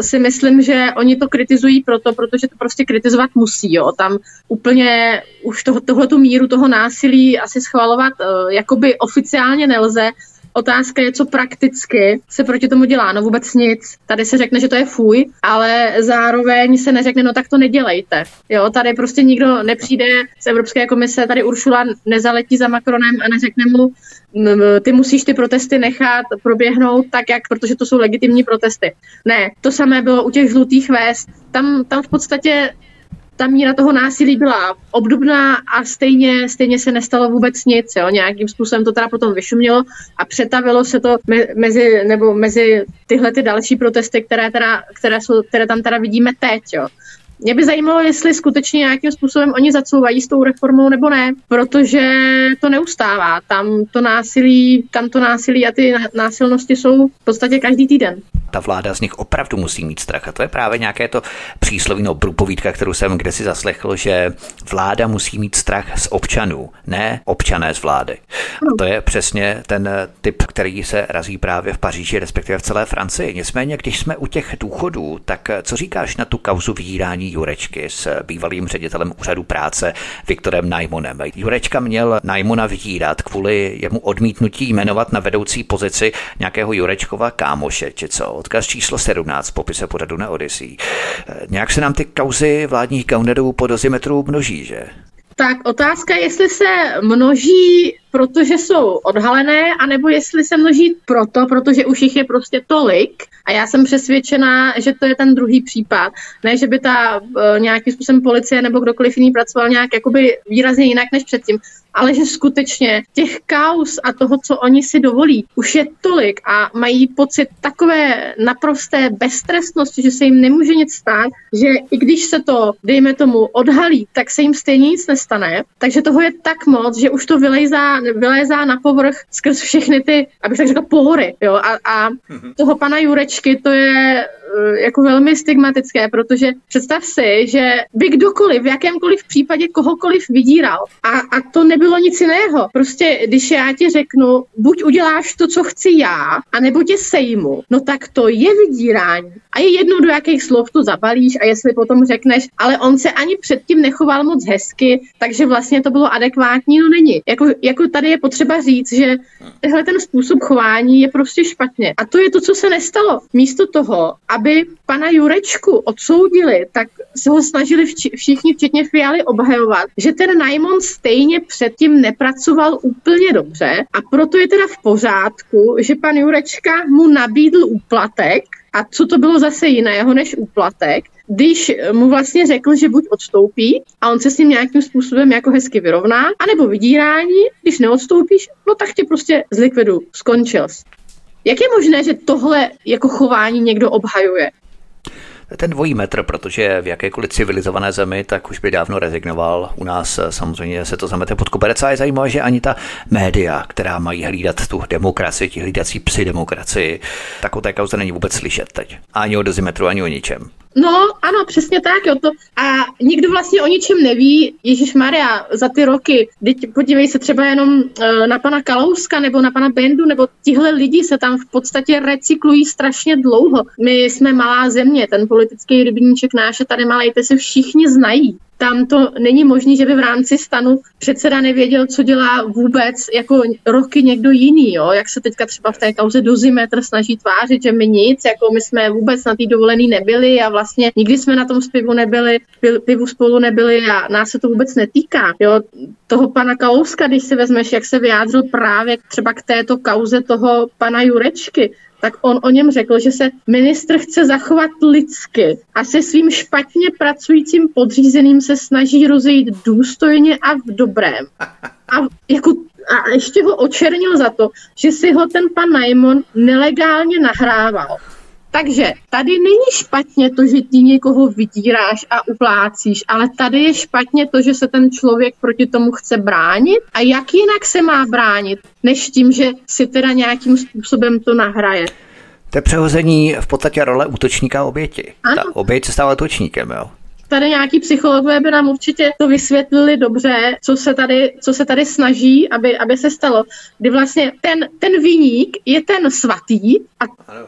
si myslím, že oni to kritizují proto, protože to prostě kritizovat musí, jo. Tam úplně už to, tohletu míru toho násilí asi schvalovat uh, jakoby oficiálně nelze, Otázka je, co prakticky se proti tomu dělá. No vůbec nic. Tady se řekne, že to je fuj, ale zároveň se neřekne, no tak to nedělejte. Jo, tady prostě nikdo nepřijde z Evropské komise, tady Uršula nezaletí za Macronem a neřekne mu, ty musíš ty protesty nechat proběhnout tak, jak, protože to jsou legitimní protesty. Ne, to samé bylo u těch žlutých vest. Tam, tam v podstatě ta míra toho násilí byla obdobná a stejně, stejně se nestalo vůbec nic. Jo. Nějakým způsobem to teda potom vyšumělo a přetavilo se to me, mezi, nebo mezi tyhle ty další protesty, které, teda, které, jsou, které tam teda vidíme teď. Jo. Mě by zajímalo, jestli skutečně nějakým způsobem oni zacouvají s tou reformou nebo ne, protože to neustává. Tam to násilí, tam to násilí a ty násilnosti jsou v podstatě každý týden ta vláda z nich opravdu musí mít strach. A to je právě nějaké to přísloví, no průpovídka, kterou jsem kde si zaslechl, že vláda musí mít strach z občanů, ne občané z vlády. A to je přesně ten typ, který se razí právě v Paříži, respektive v celé Francii. Nicméně, když jsme u těch důchodů, tak co říkáš na tu kauzu vydírání Jurečky s bývalým ředitelem úřadu práce Viktorem Najmonem? Jurečka měl Najmona vydírat kvůli jemu odmítnutí jmenovat na vedoucí pozici nějakého Jurečkova kámoše, či co? Odkaz číslo 17 popise pořadu na Odyssey. Eh, nějak se nám ty kauzy vládních gaunerů po dozimetru množí, že? Tak otázka je, jestli se množí, protože jsou odhalené, anebo jestli se množí proto, protože už jich je prostě tolik. A já jsem přesvědčená, že to je ten druhý případ. Ne, že by ta uh, nějakým způsobem policie nebo kdokoliv jiný pracoval nějak jakoby výrazně jinak než předtím, ale že skutečně těch kaus a toho, co oni si dovolí, už je tolik a mají pocit takové naprosté beztrestnosti, že se jim nemůže nic stát, že i když se to, dejme tomu, odhalí, tak se jim stejně nic nestane. Takže toho je tak moc, že už to vylejzá, vylézá na povrch skrz všechny ty, abych tak řekla, pohory. Jo? A, a mhm. toho pana Jurečky, to je Eh, jako velmi stigmatické, protože představ si, že by kdokoliv v jakémkoliv případě kohokoliv vydíral a, a to nebylo nic jiného. Prostě, když já ti řeknu, buď uděláš to, co chci já, anebo tě sejmu, no tak to je vydírání. A je jedno, do jakých slov to zabalíš a jestli potom řekneš, ale on se ani předtím nechoval moc hezky, takže vlastně to bylo adekvátní, no není. Jako, jako tady je potřeba říct, že tenhle ten způsob chování je prostě špatně. A to je to, co se nestalo. Místo toho, aby pana Jurečku odsoudili, tak se ho snažili všichni, včetně Fialy, obhajovat, že ten Najmon stejně předtím nepracoval úplně dobře a proto je teda v pořádku, že pan Jurečka mu nabídl úplatek a co to bylo zase jiného než úplatek, když mu vlastně řekl, že buď odstoupí a on se s ním nějakým způsobem jako hezky vyrovná, anebo vydírání, když neodstoupíš, no tak tě prostě zlikvidu, skončil. Jak je možné, že tohle jako chování někdo obhajuje? Ten dvojí metr, protože v jakékoliv civilizované zemi, tak už by dávno rezignoval. U nás eh, samozřejmě se to zamete pod koberec a je zajímavé, že ani ta média, která mají hlídat tu demokracii, ti hlídací psy demokracii, tak o té kauze není vůbec slyšet teď. Ani o dozimetru, ani o ničem. No, ano, přesně tak, jo. To, a nikdo vlastně o ničem neví. Ježíš Maria, za ty roky, teď podívej se třeba jenom uh, na pana Kalouska nebo na pana Bendu, nebo tihle lidi se tam v podstatě recyklují strašně dlouho. My jsme malá země, ten politický rybníček náš tady malý, se všichni znají tam to není možné, že by v rámci stanu předseda nevěděl, co dělá vůbec jako roky někdo jiný, jo? jak se teďka třeba v té kauze dozimetr snaží tvářit, že my nic, jako my jsme vůbec na té dovolený nebyli a vlastně nikdy jsme na tom spivu nebyli, pivu spolu nebyli a nás se to vůbec netýká. Jo? Toho pana Kalouska, když si vezmeš, jak se vyjádřil právě třeba k této kauze toho pana Jurečky, tak on o něm řekl, že se ministr chce zachovat lidsky a se svým špatně pracujícím podřízeným se snaží rozejít důstojně a v dobrém. A, jako, a ještě ho očernil za to, že si ho ten pan Najmon nelegálně nahrával. Takže tady není špatně to, že ty někoho vydíráš a uplácíš, ale tady je špatně to, že se ten člověk proti tomu chce bránit a jak jinak se má bránit, než tím, že si teda nějakým způsobem to nahraje. To je přehození v podstatě role útočníka oběti. Ano. Ta oběť se stává útočníkem, jo? Tady nějaký psychologové by nám určitě to vysvětlili dobře, co se tady, co se tady snaží, aby, aby se stalo. Kdy vlastně ten, ten viník je ten svatý a,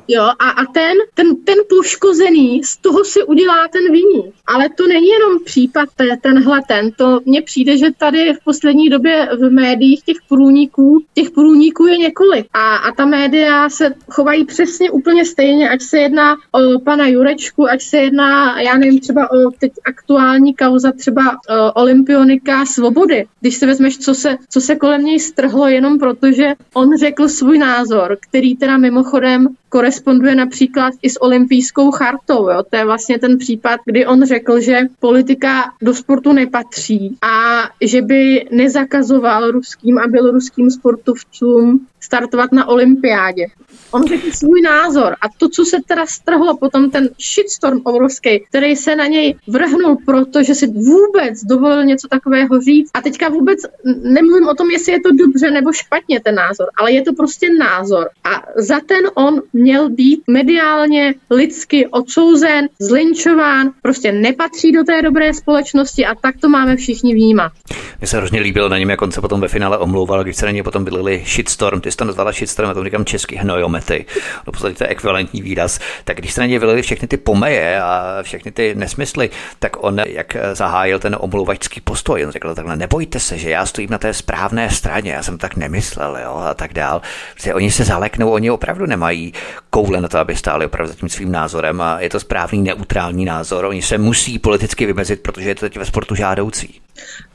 jo, a, a ten, ten, ten poškozený, z toho si udělá ten viník. Ale to není jenom případ tenhle ten. To mně přijde, že tady v poslední době v médiích těch průniků, těch průniků je několik. A, a ta média se chovají přesně úplně stejně, ať se jedná o pana Jurečku, ať se jedná, já nevím, třeba o teď aktuální kauza třeba uh, olympionika svobody. Když si vezmeš, co se, co se kolem něj strhlo jenom proto, že on řekl svůj názor, který teda mimochodem koresponduje například i s olympijskou chartou. Jo? To je vlastně ten případ, kdy on řekl, že politika do sportu nepatří a že by nezakazoval ruským a běloruským sportovcům startovat na olympiádě. On řekl svůj názor a to, co se teda strhlo potom, ten shitstorm obrovský, který se na něj vrhnul, protože si vůbec dovolil něco takového říct. A teďka vůbec nemluvím o tom, jestli je to dobře nebo špatně ten názor, ale je to prostě názor. A za ten on měl být mediálně, lidsky odsouzen, zlinčován, prostě nepatří do té dobré společnosti a tak to máme všichni vnímat. Mně se hrozně líbilo na něm, jak on se potom ve finále omlouval, když se na něj potom vylili shitstorm, ty jsi to nazvala shitstorm, já to říkám český hnojomety, no podstatě to je ekvivalentní výraz, tak když se na něj vylili všechny ty pomeje a všechny ty nesmysly, tak on jak zahájil ten omlouvačský postoj, on řekl takhle, nebojte se, že já stojím na té správné straně, já jsem tak nemyslel, jo, a tak dál. Protože oni se zaleknou, oni opravdu nemají koule na to, aby stáli opravdu za tím svým názorem a je to správný neutrální názor. Oni se musí politicky vymezit, protože je to teď ve sportu žádoucí.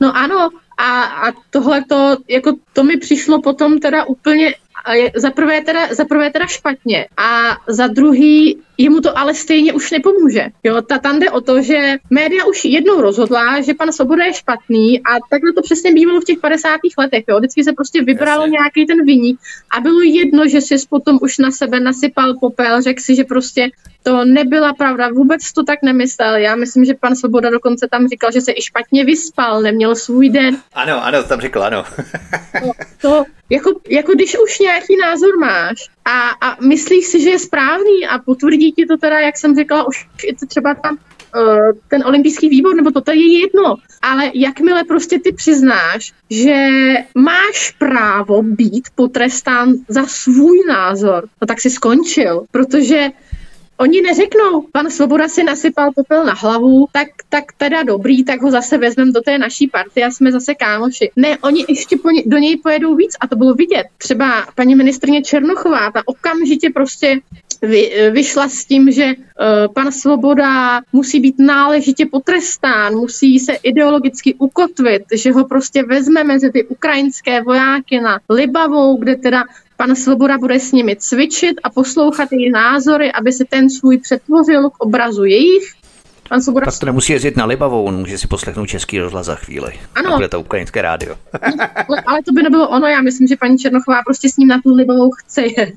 No ano, a, a tohle to, jako to mi přišlo potom teda úplně za prvé, teda, za prvé teda špatně a za druhý jemu to ale stejně už nepomůže. Jo, ta tam jde o to, že média už jednou rozhodla, že pan Svoboda je špatný a takhle to přesně bývalo v těch 50. letech. Jo. Vždycky se prostě vybral nějaký ten viník a bylo jedno, že si potom už na sebe nasypal popel, řekl si, že prostě to nebyla pravda, vůbec to tak nemyslel. Já myslím, že pan Svoboda dokonce tam říkal, že se i špatně vyspal, neměl svůj den. Ano, ano, to tam řekl, ano. to, to jako, jako když už nějaký názor máš? A, a myslíš si, že je správný? A potvrdí ti to teda, jak jsem řekla, už třeba tam uh, ten olympijský výbor, nebo to, to je jedno. Ale jakmile prostě ty přiznáš, že máš právo být potrestán za svůj názor, no tak si skončil, protože Oni neřeknou, pan Svoboda si nasypal popel na hlavu, tak, tak teda dobrý, tak ho zase vezmeme do té naší party a jsme zase kámoši. Ne, oni ještě po ně, do něj pojedou víc a to bylo vidět. Třeba paní ministrně Černochová, ta okamžitě prostě vy, vyšla s tím, že uh, pan Svoboda musí být náležitě potrestán, musí se ideologicky ukotvit, že ho prostě vezme mezi ty ukrajinské vojáky na Libavou, kde teda Pan Svoboda bude s nimi cvičit a poslouchat jejich názory, aby se ten svůj přetvořil k obrazu jejich. Pan Svoboda... Tak to nemusí jezdit na Libavou, on může si poslechnout český rozhlas za chvíli. Ano. bude to ukrajinské rádio. ale to by nebylo ono, já myslím, že paní Černochová prostě s ním na tu Libavou chce jet.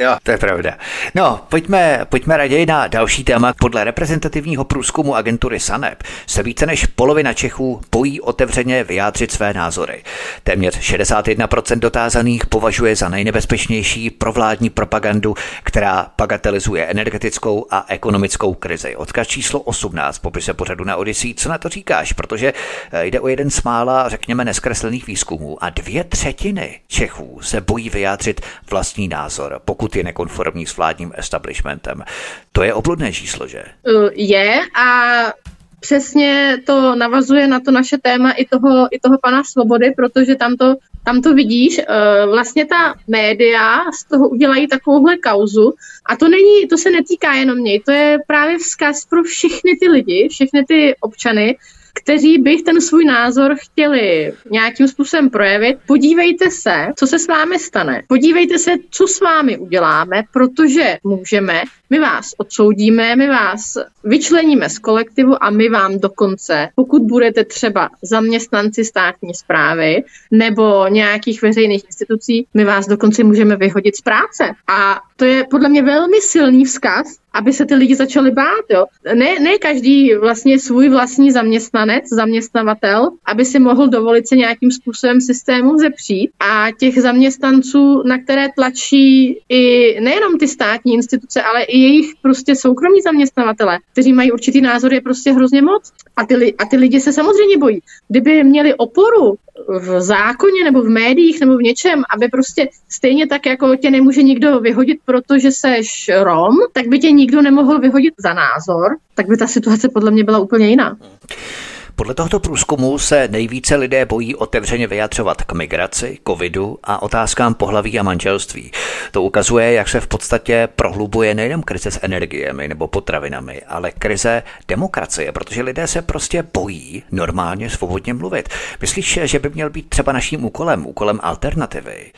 Jo, to je pravda. No, pojďme, pojďme raději na další téma. Podle reprezentativního průzkumu agentury SANEP se více než polovina Čechů bojí otevřeně vyjádřit své názory. Téměř 61% dotázaných považuje za nejnebezpečnější provládní propagandu, která bagatelizuje energetickou a ekonomickou krizi. Odkaz číslo 18 popise pořadu na Odyssey. Co na to říkáš? Protože eh, jde o jeden z mála, řekněme, neskreslených výzkumů a dvě třetiny Čechů se bojí vyjádřit vlastní názor, pokud je nekonformní s vládním establishmentem. To je obludné číslo, že? Uh, je a přesně to navazuje na to naše téma i toho, i toho pana Svobody, protože tam to, tam to vidíš, uh, vlastně ta média z toho udělají takovouhle kauzu a to není, to se netýká jenom něj, to je právě vzkaz pro všechny ty lidi, všechny ty občany, kteří by ten svůj názor chtěli nějakým způsobem projevit, podívejte se, co se s vámi stane. Podívejte se, co s vámi uděláme, protože můžeme, my vás odsoudíme, my vás vyčleníme z kolektivu a my vám dokonce, pokud budete třeba zaměstnanci státní zprávy nebo nějakých veřejných institucí, my vás dokonce můžeme vyhodit z práce. A to je podle mě velmi silný vzkaz, aby se ty lidi začali bát. Jo. Ne, ne každý vlastně svůj vlastní zaměstnanec, zaměstnavatel, aby si mohl dovolit se nějakým způsobem systému zepřít. A těch zaměstnanců, na které tlačí i nejenom ty státní instituce, ale i jejich prostě soukromí zaměstnavatele, kteří mají určitý názor, je prostě hrozně moc. A ty, a ty lidi se samozřejmě bojí. Kdyby měli oporu v zákoně nebo v médiích nebo v něčem, aby prostě stejně tak, jako tě nemůže nikdo vyhodit, protože seš Rom, tak by tě nikdo nemohl vyhodit za názor, tak by ta situace podle mě byla úplně jiná. Podle tohoto průzkumu se nejvíce lidé bojí otevřeně vyjadřovat k migraci, covidu a otázkám pohlaví a manželství. To ukazuje, jak se v podstatě prohlubuje nejen krize s energiemi nebo potravinami, ale krize demokracie, protože lidé se prostě bojí normálně svobodně mluvit. Myslíš, že by měl být třeba naším úkolem, úkolem alternativy?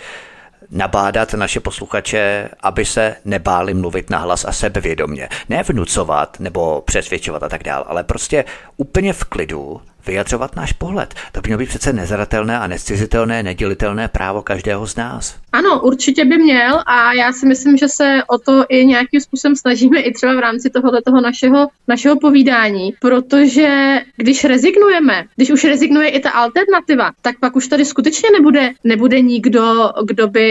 Nabádat naše posluchače, aby se nebáli mluvit nahlas a sebevědomě. Ne vnucovat nebo přesvědčovat a tak dál, ale prostě úplně v klidu vyjadřovat náš pohled. To by mělo být přece nezadatelné a nescizitelné, nedělitelné právo každého z nás. Ano, určitě by měl a já si myslím, že se o to i nějakým způsobem snažíme i třeba v rámci tohoto toho našeho, našeho povídání, protože když rezignujeme, když už rezignuje i ta alternativa, tak pak už tady skutečně nebude, nebude nikdo, kdo by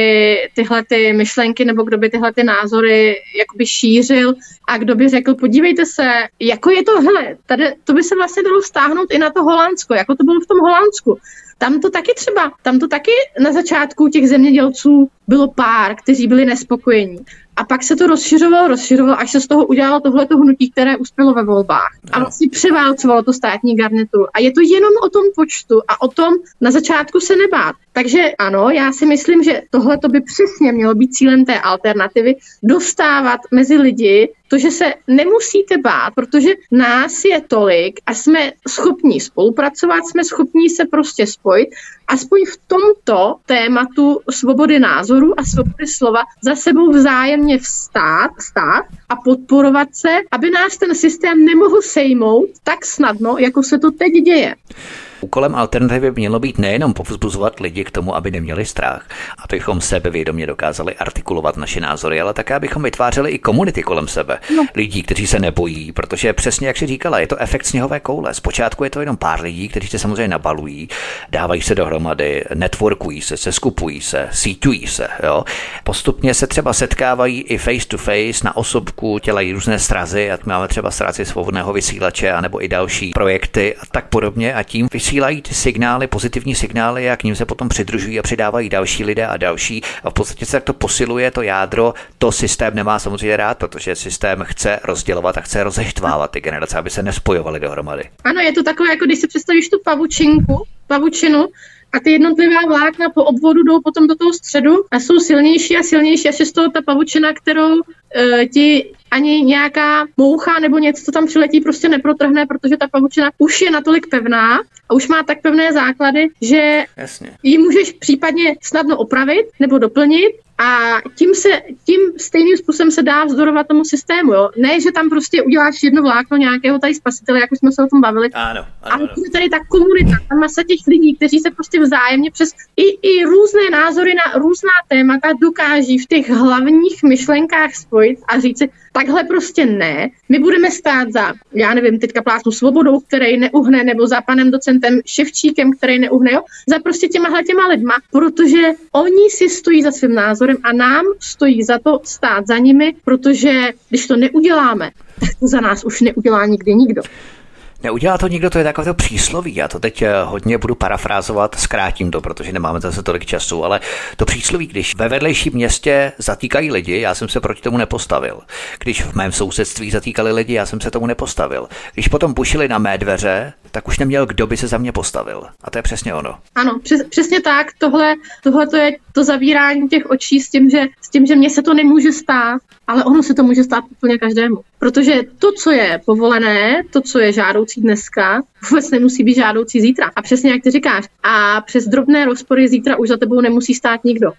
tyhle ty myšlenky nebo kdo by tyhle ty názory jakoby šířil a kdo by řekl, podívejte se, jako je to, hele, tady, to by se vlastně dalo stáhnout i na to Holandsko, jako to bylo v tom Holandsku. Tam to taky třeba, tam to taky na začátku těch zemědělců bylo pár, kteří byli nespokojení. A pak se to rozšiřovalo, rozšiřovalo, až se z toho udělalo tohleto hnutí, které uspělo ve volbách. A vlastně převálcovalo to státní garnituru. A je to jenom o tom počtu a o tom na začátku se nebát. Takže ano, já si myslím, že tohle by přesně mělo být cílem té alternativy, dostávat mezi lidi to, že se nemusíte bát, protože nás je tolik a jsme schopní spolupracovat, jsme schopní se prostě spojit, aspoň v tomto tématu svobody názoru a svobody slova za sebou vzájemně vstát, stát a podporovat se, aby nás ten systém nemohl sejmout tak snadno, jako se to teď děje. Úkolem alternativy mělo být nejenom povzbuzovat lidi k tomu, aby neměli strach, abychom sebevědomě dokázali artikulovat naše názory, ale také, abychom vytvářeli i komunity kolem sebe. No. Lidí, kteří se nebojí, protože přesně jak si říkala, je to efekt sněhové koule. Zpočátku je to jenom pár lidí, kteří se samozřejmě nabalují, dávají se dohromady, networkují se, se skupují se, síťují se. Jo? Postupně se třeba setkávají i face to face na osobku, dělají různé strazy, jak máme třeba strazy svobodného vysílače, anebo i další projekty a tak podobně a tím vysílají ty signály, pozitivní signály a k ním se potom přidružují a přidávají další lidé a další. A v podstatě se tak to posiluje to jádro, to systém nemá samozřejmě rád, protože systém chce rozdělovat a chce rozeštvávat ty generace, aby se nespojovaly dohromady. Ano, je to takové, jako když si představíš tu pavučinku, pavučinu, a ty jednotlivá vlákna po obvodu jdou potom do toho středu a jsou silnější a silnější, až je z toho ta pavučina, kterou e, ti ani nějaká moucha nebo něco, co tam přiletí, prostě neprotrhne, protože ta pavučina už je natolik pevná a už má tak pevné základy, že Jasně. ji můžeš případně snadno opravit nebo doplnit A tím, se, tím stejným způsobem se dá vzdorovat tomu systému. Jo? Ne, že tam prostě uděláš jedno vlákno nějakého tady spasitele, jak už jsme se o tom bavili. Ano, ano, ano. Ale tady ta komunita, ta masa těch lidí, kteří se prostě vzájemně přes i, i různé názory na různá témata dokáží v těch hlavních myšlenkách spojit a říct si, takhle prostě ne. My budeme stát za, já nevím, teďka plásnu svobodou, který neuhne, nebo za panem docentem Ševčíkem, který neuhne, jo? za prostě těma těma lidma, protože oni si stojí za svým názorem a nám stojí za to stát za nimi, protože když to neuděláme, tak to za nás už neudělá nikdy nikdo. Neudělá to nikdo, to je takové to přísloví. Já to teď eh, hodně budu parafrázovat, zkrátím to, protože nemáme zase tolik času, ale to přísloví, když ve vedlejším městě zatýkají lidi, já jsem se proti tomu nepostavil. Když v mém sousedství zatýkali lidi, já jsem se tomu nepostavil. Když potom pušili na mé dveře, tak už neměl kdo by se za mě postavil. A to je přesně ono. Ano, přes, přesně tak. Tohle, tohle to je to zavírání těch očí s tím, že, s tím, že mně se to nemůže stát, ale ono se to může stát úplně každému. Protože to, co je povolené, to, co je žádoucí dneska, vůbec nemusí být žádoucí zítra. A přesně jak ty říkáš. A přes drobné rozpory zítra už za tebou nemusí stát nikdo.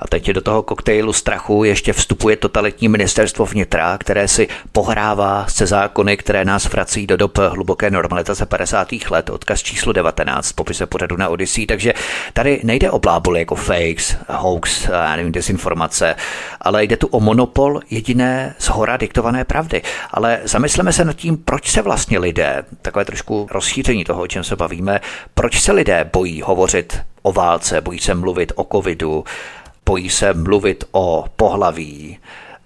A teď do toho koktejlu strachu ještě vstupuje totalitní ministerstvo vnitra, které si pohrává se zákony, které nás vrací do dob hluboké normalitace 50. let, odkaz číslo 19, popise pořadu na Odyssey. Takže tady nejde o bláboli jako fakes, hoax, já nevím, dezinformace, ale jde tu o monopol jediné z hora diktované pravdy. Ale zamysleme se nad tím, proč se vlastně lidé, takové trošku rozšíření toho, o čem se bavíme, proč se lidé bojí hovořit o válce, bojí se mluvit o covidu, bojí se mluvit o pohlaví,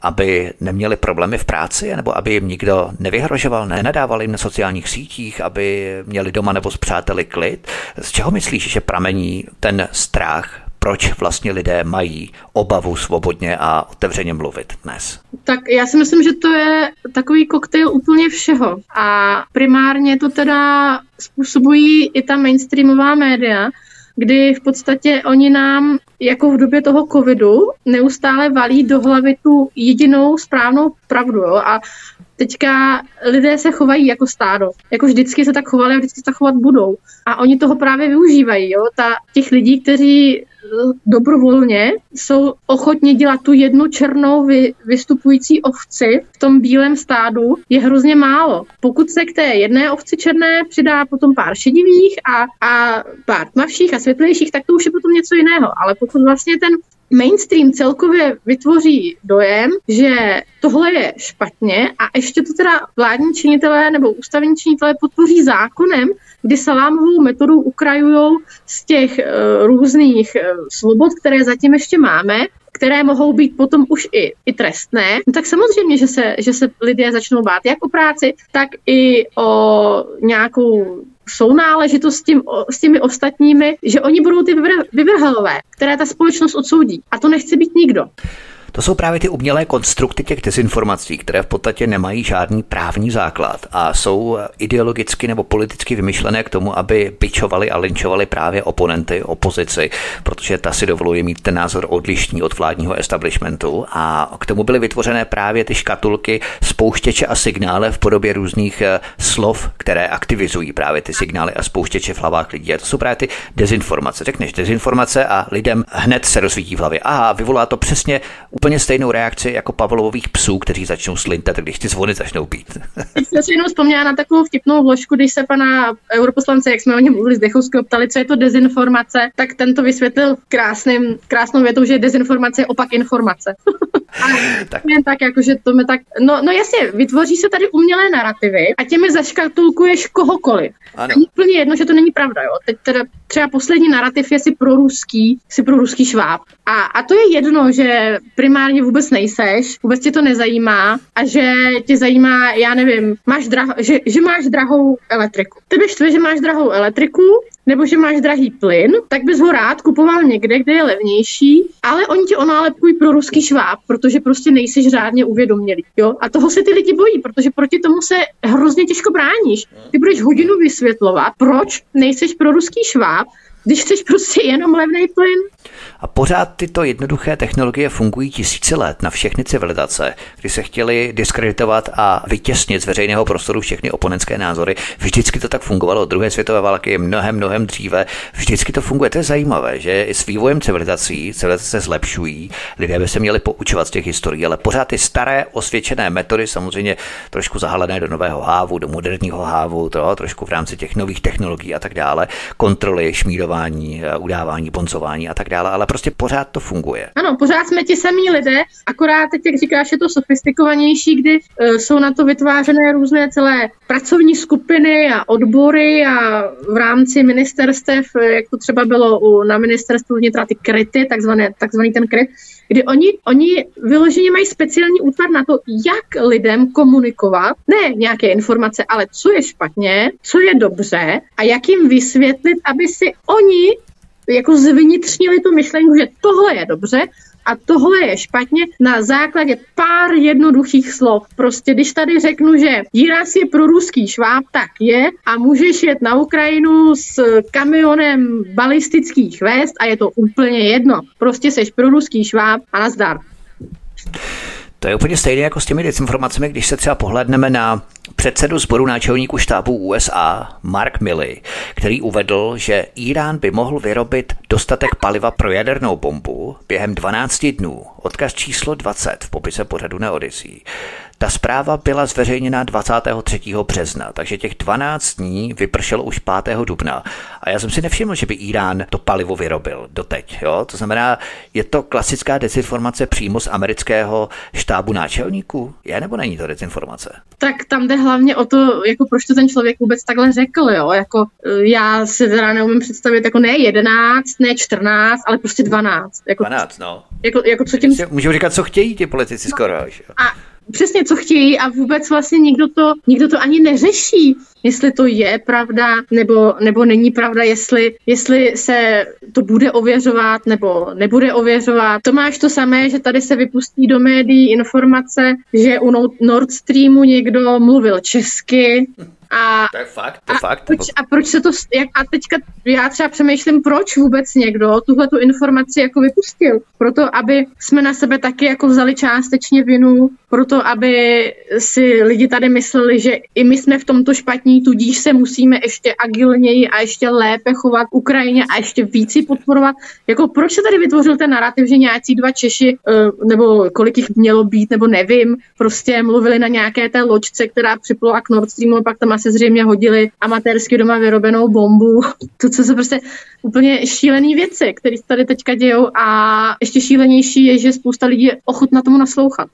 aby neměli problémy v práci, nebo aby jim nikdo nevyhrožoval, nenadával jim na sociálních sítích, aby měli doma nebo s přáteli klid. Z čeho myslíš, že pramení ten strach proč vlastně lidé mají obavu svobodně a otevřeně mluvit dnes? Tak já si myslím, že to je takový koktejl úplně všeho. A primárně to teda způsobují i ta mainstreamová média, kdy v podstatě oni nám jako v době toho covidu neustále valí do hlavy tu jedinou správnou pravdu. Jo? A teďka lidé se chovají jako stádo. Jako vždycky se tak chovali a vždycky se tak chovat budou. A oni toho právě využívají. Jo? Ta, těch lidí, kteří dobrovolně jsou ochotni dělat tu jednu černou vy, vystupující ovci v tom bílém stádu, je hrozně málo. Pokud se k té jedné ovci černé přidá potom pár šedivých a, a pár tmavších a světlejších, tak to už je potom něco jiného. Ale pokud vlastně ten mainstream celkově vytvoří dojem, že tohle je špatně a ještě to teda vládní činitelé nebo ústavní činitelé podpoří zákonem, kdy salámovou metodu ukrajují z těch uh, různých uh, svobod, které zatím ještě máme, které mohou být potom už i, i trestné, no tak samozřejmě, že se, že se lidé začnou bát jak o práci, tak i o nějakou sounáležitost s, tím, s těmi ostatními, že oni budou ty vyvrhelové, které ta společnost odsoudí. A to nechce být nikdo. To jsou právě ty umělé konstrukty těch dezinformací, které v podstatě nemají žádný právní základ a jsou ideologicky nebo politicky vymyšlené k tomu, aby bičovali a linčovali právě oponenty, opozici, protože ta si dovoluje mít ten názor odlišný od vládního establishmentu a k tomu byly vytvořené právě ty škatulky spouštěče a signály v podobě různých eh, slov, které aktivizují právě ty signály a spouštěče v hlavách lidí. A to jsou právě ty dezinformace. Řekneš dezinformace a lidem hned se rozsvítí v hlavě. Aha, vyvolá to přesně úplně stejnou reakci jako Pavlových psů, kteří začnou slintat, když ty zvony začnou být. Já si jenom vzpomněla na takovou vtipnou vložku, když se pana europoslance, jak jsme o něm mluvili Dechovského, ptali, co je to dezinformace, tak ten to vysvětlil krásným, krásnou větou, že dezinformace je opak informace. <laughs> <laughs> tak. jen tak, jakože to mi tak, no, no jasně, vytvoří se tady umělé narrativy a těmi zaškatulkuješ kohokoliv. Ano. Není úplně jedno, že to není pravda, jo. Teď teda třeba poslední narrativ je si pro ruský, si pro ruský šváb. A, a to je jedno, že primárně vůbec nejseš, vůbec tě to nezajímá a že tě zajímá, já nevím, máš drah, že, že máš drahou elektriku. Tebe štve, že máš drahou elektriku, nebo že máš drahý plyn, tak bys ho rád kupoval někde, kde je levnější, ale oni ti onálepkují pro ruský šváb, protože prostě nejseš řádně uvědomělý. Jo? A toho se ty lidi bojí, protože proti tomu se hrozně těžko bráníš. Ty budeš hodinu vysvětlovat, proč nejseš pro ruský šváb, když chceš prostě jenom levný plyn, a pořád tyto jednoduché technologie fungují tisíce let na všechny civilizace, kdy se chtěli diskreditovat a vytěsnit z veřejného prostoru všechny oponentské názory. Vždycky to tak fungovalo. Druhé světové války mnohem, mnohem dříve. Vždycky to funguje. To je zajímavé, že i s vývojem civilizací civilizace se zlepšují. Lidé by se měli poučovat z těch historií, ale pořád ty staré osvědčené metody, samozřejmě trošku zahalené do nového hávu, do moderního hávu, to, trošku v rámci těch nových technologií a tak dále, kontroly, šmírování, udávání, poncování a tak dále, ale prostě pořád to funguje. Ano, pořád jsme ti samí lidé, akorát teď, jak říkáš, je to sofistikovanější, kdy uh, jsou na to vytvářené různé celé pracovní skupiny a odbory a v rámci ministerstev, eh, jak to třeba bylo u, na ministerstvu vnitra ty kryty, takzvané, takzvaný ten kryt, kdy oni, oni vyloženě mají speciální útvar na to, jak lidem komunikovat, ne nějaké informace, ale co je špatně, co je dobře a jak jim vysvětlit, aby si oni jako zvnitřnili tu myšlenku, že tohle je dobře a tohle je špatně na základě pár jednoduchých slov. Prostě když tady řeknu, že Jiras je pro ruský šváb, tak je a můžeš jet na Ukrajinu s kamionem balistických vest a je to úplně jedno. Prostě seš pro ruský šváb a nazdar. To je úplně stejné jako s těmi dezinformacemi, když se třeba pohledneme na předsedu sboru náčelníků štábu USA Mark Milley, který uvedl, že Irán by mohl vyrobit dostatek paliva pro jadernou bombu během 12 dnů. Odkaz číslo 20 v popise pořadu na Odyssey. Ta zpráva byla zveřejněna 23. března, takže těch 12 dní vypršelo už 5. dubna. A já jsem si nevšiml, že by Irán to palivo vyrobil doteď. Jo? To znamená, je to klasická dezinformace přímo z amerického štábu náčelníků? Je nebo není to dezinformace? Tak tam jde hlavně o to, jako proč to ten člověk vůbec takhle řekl. Jo? Jako, eh, já si teda neumím představit jako ne 11, ne 14, ale prostě 12. Jako, 12, no. Jako, jako co tím... Můžou říkat, co chtějí ti politici no. skoro. Jo? A přesně co chtějí a vůbec vlastně nikdo to, nikdo to ani neřeší, jestli to je pravda nebo, nebo není pravda, jestli, jestli se to bude ověřovat nebo nebude ověřovat. To máš to samé, že tady se vypustí do médií informace, že u Nord Streamu někdo mluvil česky, a, to je fakt, to je a, fakt. Proč, a proč se to, jak, a teďka já třeba přemýšlím, proč vůbec někdo tuhle tu informaci jako vypustil. Proto, aby jsme na sebe taky jako vzali částečně vinu, proto, aby si lidi tady mysleli, že i my jsme v tomto špatní, tudíž se musíme ještě agilněji a ještě lépe chovat Ukrajině a ještě víc podporovat. Jako proč se tady vytvořil ten narrativ, že nějací dva Češi, eh, nebo kolik jich mělo být, nebo nevím, prostě mluvili na nějaké té loďce, která připlula k Nord Streamu, a pak tam asi zřejmě hodili amatérsky doma vyrobenou bombu. <laughs> To, co jsou prostě úplně šílené věci, které se tady teďka dějou a ještě šílenější je, že spousta lidí je ochotna tomu naslouchat.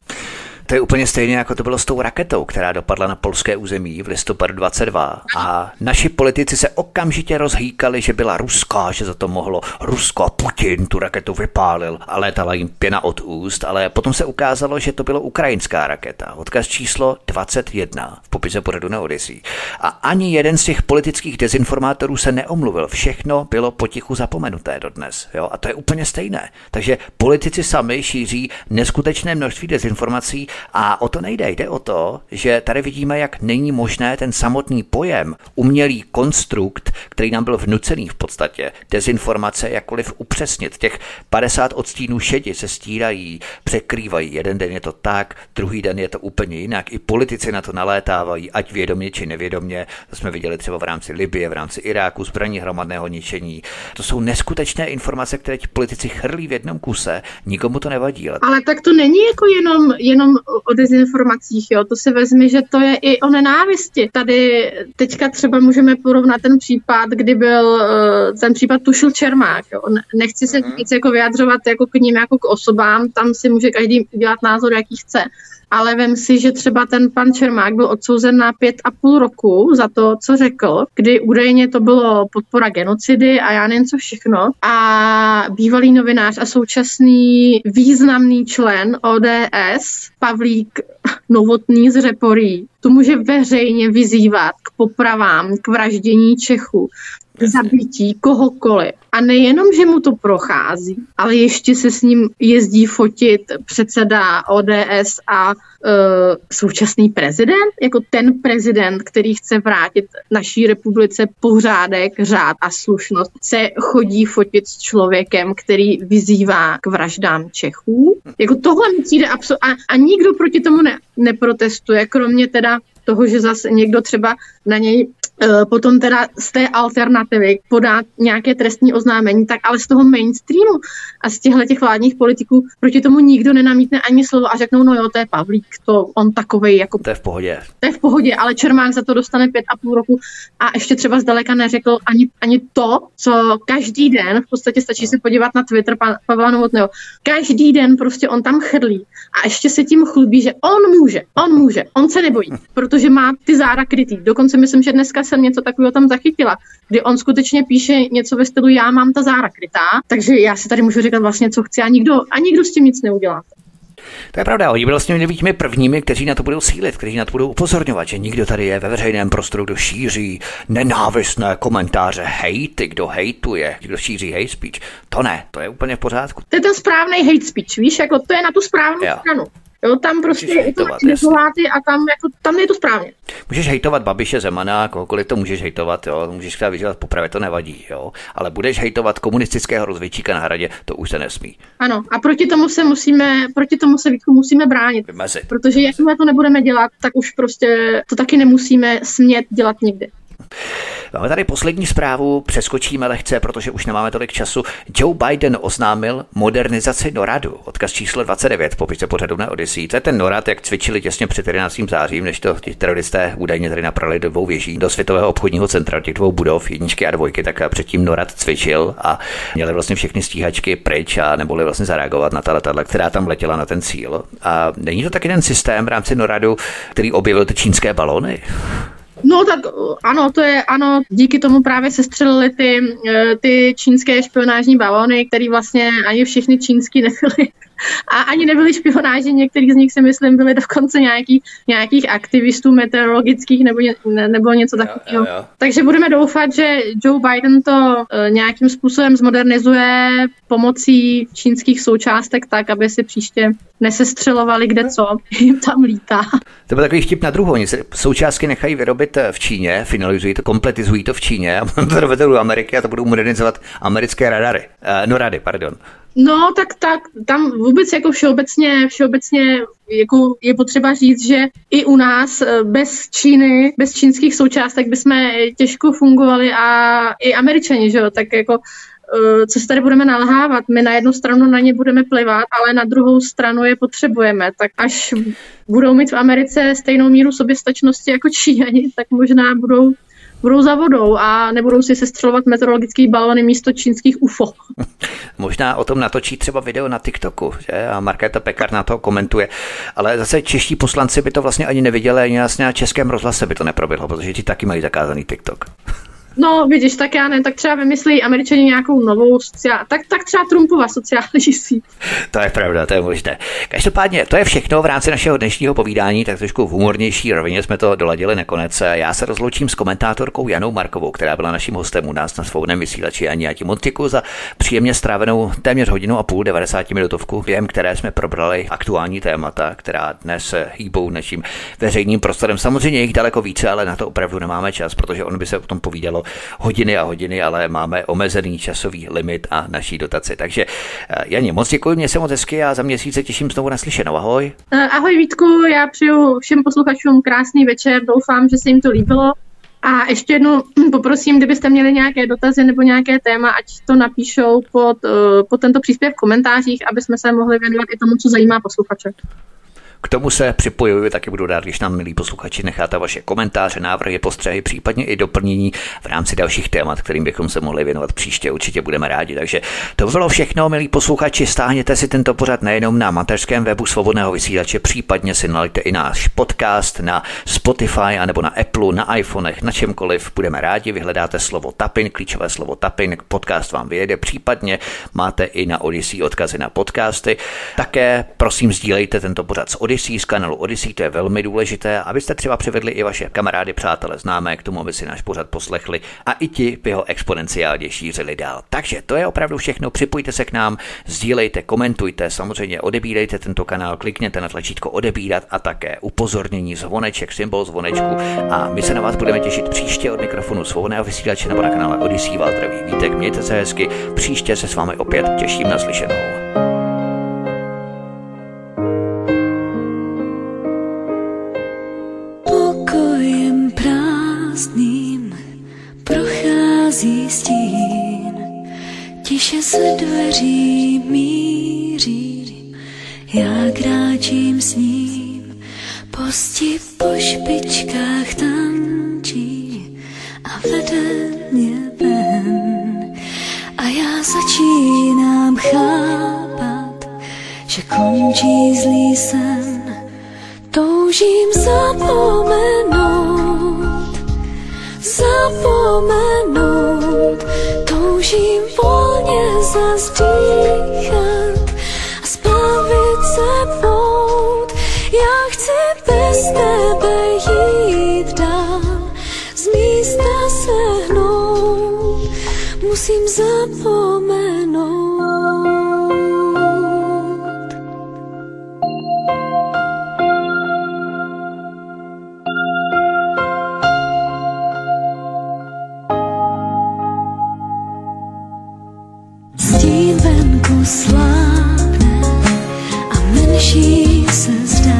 To je úplně stejné, jako to bylo s tou raketou, která dopadla na polské území v listopadu 22. A naši politici se okamžitě rozhýkali, že byla ruská, že za to mohlo Rusko a Putin tu raketu vypálil a létala jim pěna od úst, ale potom se ukázalo, že to bylo ukrajinská raketa. Odkaz číslo 21 v popise pořadu na Odyssey. A ani jeden z těch politických dezinformátorů se neomluvil. Všechno bylo potichu zapomenuté dodnes. Jo? A to je úplně stejné. Takže politici sami šíří neskutečné množství dezinformací a o to nejde. Jde o to, že tady vidíme, jak není možné ten samotný pojem, umělý konstrukt, který nám byl vnucený v podstatě, dezinformace jakkoliv upřesnit. Těch 50 odstínů šedi se stírají, překrývají. Jeden den je to tak, druhý den je to úplně jinak. I politici na to nalétávají, ať vědomě či nevědomě. To jsme viděli třeba v rámci Libie, v rámci Iráku, zbraní hromadného ničení. To jsou neskutečné informace, které ti politici chrlí v jednom kuse. Nikomu to nevadí. Ale tak to není jako jenom, jenom o dezinformacích, jo. To si vezmi, že to je i o nenávisti. Tady teďka třeba můžeme porovnat ten případ, kdy byl eh, ten případ Tušil Čermák, jo. Nechci se mhm. víc jako vyjadřovat jako k ním, jako k osobám, tam si může každý dělat názor, jaký chce ale vem si, že třeba ten pan Čermák byl odsouzen na pět a půl roku za to, co řekl, kdy údajně to bylo podpora genocidy a já nevím co všechno. A bývalý novinář a současný významný člen ODS, Pavlík Novotný z Řeporí, to může veřejně vyzývat popravám, k vraždění Čechů, k zabití kohokoliv. A nejenom, že mu to prochází, ale ještě se s ním jezdí fotit předseda ODS a uh, současný prezident, jako ten prezident, který chce vrátit naší republice pořádek, řád a slušnost, se chodí fotit s člověkem, který vyzývá k vraždám Čechů. Jako tohle mi přijde absolutně. A, a nikdo proti tomu ne, neprotestuje, kromě teda toho, že zase někdo třeba na něj potom teda z té alternativy podá nějaké trestní oznámení, tak ale z toho mainstreamu a z těchto těch vládních politiků proti tomu nikdo nenamítne ani slovo a řeknou, no jo, to je Pavlík, to on takovej jako... To je v pohodě. To je v pohodě, ale Čermák za to dostane pět a půl roku a ještě třeba zdaleka neřekl ani, ani to, co každý den, v podstatě stačí se podívat na Twitter pa, Pavla Novotného, každý den prostě on tam chrlí a ještě se tím chlubí, že on může, on může, on se nebojí, protože má ty záda krytý. Dokonce myslím, že dneska jsem něco takového tam zachytila, kdy on skutečně píše něco ve stylu já mám ta záda krytá, takže já si tady můžu říkat vlastně, co chci a nikdo, a nikdo s tím nic neudělá. To je pravda, oni byli vlastně těmi prvními, kteří na to budou sílit, kteří na to budou upozorňovat, že nikdo tady je ve veřejném prostoru, kdo šíří nenávistné komentáře, hejty, kdo hejtuje, kdo šíří hate speech. To ne, to je úplně v pořádku. To je ten správný hate speech, víš, jako to je na tu správnou jo. stranu. Jo, tam prostě je to hejtovat, a tam, jako, tam je to správně. Můžeš hejtovat Babiše, Zemana, kohokoliv to můžeš hejtovat, jo, můžeš třeba vydělat popravě, to nevadí, jo, ale budeš hejtovat komunistického rozvědčíka na hradě, to už se nesmí. Ano, a proti tomu se musíme, proti tomu se Vítku musíme bránit. Vymezit. Protože jakmile to nebudeme dělat, tak už prostě to taky nemusíme smět dělat nikdy. Máme tady poslední zprávu, přeskočíme lehce, protože už nemáme tolik času. Joe Biden oznámil modernizaci NORADu, odkaz číslo 29, popise pořadu na Odyssey. To je ten NORAD, jak cvičili těsně před 11. zářím, než to ti teroristé údajně tady naprali do dvou věží, do Světového obchodního centra, těch dvou budov, jedničky a dvojky, tak předtím NORAD cvičil a měli vlastně všechny stíhačky pryč a neboli vlastně zareagovat na ta letadla, která tam letěla na ten cíl. A není to taky ten systém v rámci NORADu, který objevil ty čínské balony? No tak ano, to je ano, díky tomu právě se střelily ty, eh, ty čínské špionážní balony, které vlastně ani všechny čínský <laughs> nebyly a ani nebyly špionáži, některý z nich si myslím byli dokonce nějaký, nějakých aktivistů meteorologických nebo, ně, nebo něco takového. Takže budeme doufat, že Joe Biden to uh, nějakým způsobem zmodernizuje pomocí čínských součástek tak, aby si příště nesestřelovali kde co jim tam lítá. To byl takový vtip na druhou. Oni se součástky nechají vyrobit v Číně, finalizují to, kompletizují to v Číně a <laughs> to dovedou do Ameriky a to budou modernizovat americké radary. Uh, no rady, pardon. No, tak, tak, tam vůbec jako všeobecně, všeobecně jako je potřeba říct, že i u nás eh, bez Číny, bez čínských součástek bychom těžko fungovali a i američani, že jo, tak jako eh, co se tady budeme nalhávat. My na jednu stranu na ně budeme plivat, ale na druhou stranu je potřebujeme. Tak až budou mít v Americe stejnou míru soběstačnosti jako Číňani, tak možná budou budou za vodou a nebudou si sestřelovat meteorologický balony místo čínských UFO. <laughs> Možná o tom natočí třeba video na TikToku, že? A Markéta Pekar na to komentuje. Ale zase čeští poslanci by to vlastně ani neviděli, ani na českém rozhlase by to neproběhlo, protože ti taky mají zakázaný TikTok. <laughs> No, vidíš, tak já ne, tak třeba vymyslí američani nějakou novou sociální, tak, tak třeba Trumpova sociální síť. To je pravda, to je možné. Každopádně, to je všechno v rámci našeho dnešního povídání, tak trošku v humornější rovině jsme to doladili nakonec. Já se rozloučím s komentátorkou Janou Markovou, která byla naším hostem u nás na svobodném vysílači a já ti moc za příjemně strávenou téměř hodinu a půl, 90 minutovku, během které jsme probrali aktuální témata, která dnes hýbou naším veřejným prostorem. Samozřejmě jich daleko více, ale na to opravdu nemáme čas, protože on by se o tom povídalo hodiny a hodiny, ale máme omezený časový limit a naší dotaci. Takže eh, Janě, moc děkuji, mě se moc hezky a za měsíc se těším znovu naslyšenou. Ahoj. Eh, ahoj Vítku, já přeju všem posluchačům krásný večer, doufám, že se jim to líbilo. A ještě jednou <clears throat> poprosím, kdybyste měli nějaké dotazy nebo nějaké téma, ať to napíšou pod, uh, pod tento příspěvek v komentářích, aby jsme se mohli věnovat i tomu, co zajímá posluchače. K tomu se připojuji, taky budu rád, když nám, milí posluchači, necháte vaše komentáře, návrhy, postřehy, případně i doplnění v rámci dalších témat, kterým bychom se mohli věnovat příště. Určitě budeme rádi. Takže to bylo všechno, milí posluchači. Stáhněte si tento pořad nejenom na mateřském webu svobodného vysílače, případně si nalejte i náš podcast na Spotify anebo na Apple, na iPhonech, na čemkoliv. Budeme rádi, vyhledáte slovo Tapin, klíčové slovo Tapin, podcast vám vyjede, případně máte i na Odyssey odkazy na podcasty. Také prosím sdílejte tento pořad s Odyssey z kanálu Odyssey, to je velmi důležité, abyste třeba přivedli i vaše kamarády, přátelé, známé k tomu, aby si náš pořad poslechli a i ti by ho exponenciálně šířili dál. Takže to je opravdu všechno, připojte se k nám, sdílejte, komentujte, samozřejmě odebírejte tento kanál, klikněte na tlačítko odebírat a také upozornění zvoneček, symbol zvonečku a my se na vás budeme těšit příště od mikrofonu svobodného vysílače nebo na kanále Odyssey Valtravý Vítek. Mějte se hezky, příště se s vámi opět těším na slyšenou. Prochází stín, tiše se dveří míří, já kráčím s ním, posti po špičkách tančí a vede mě ven. A já začínám chápat, že končí zlý sen, toužím zapomenout, zapomenout, toužím volně zazdýchat a spavit se pout. Já chci bez tebe jít dál, z místa se hnout, musím zapomenout. Stín venku slábne a menší se zdá. Najednou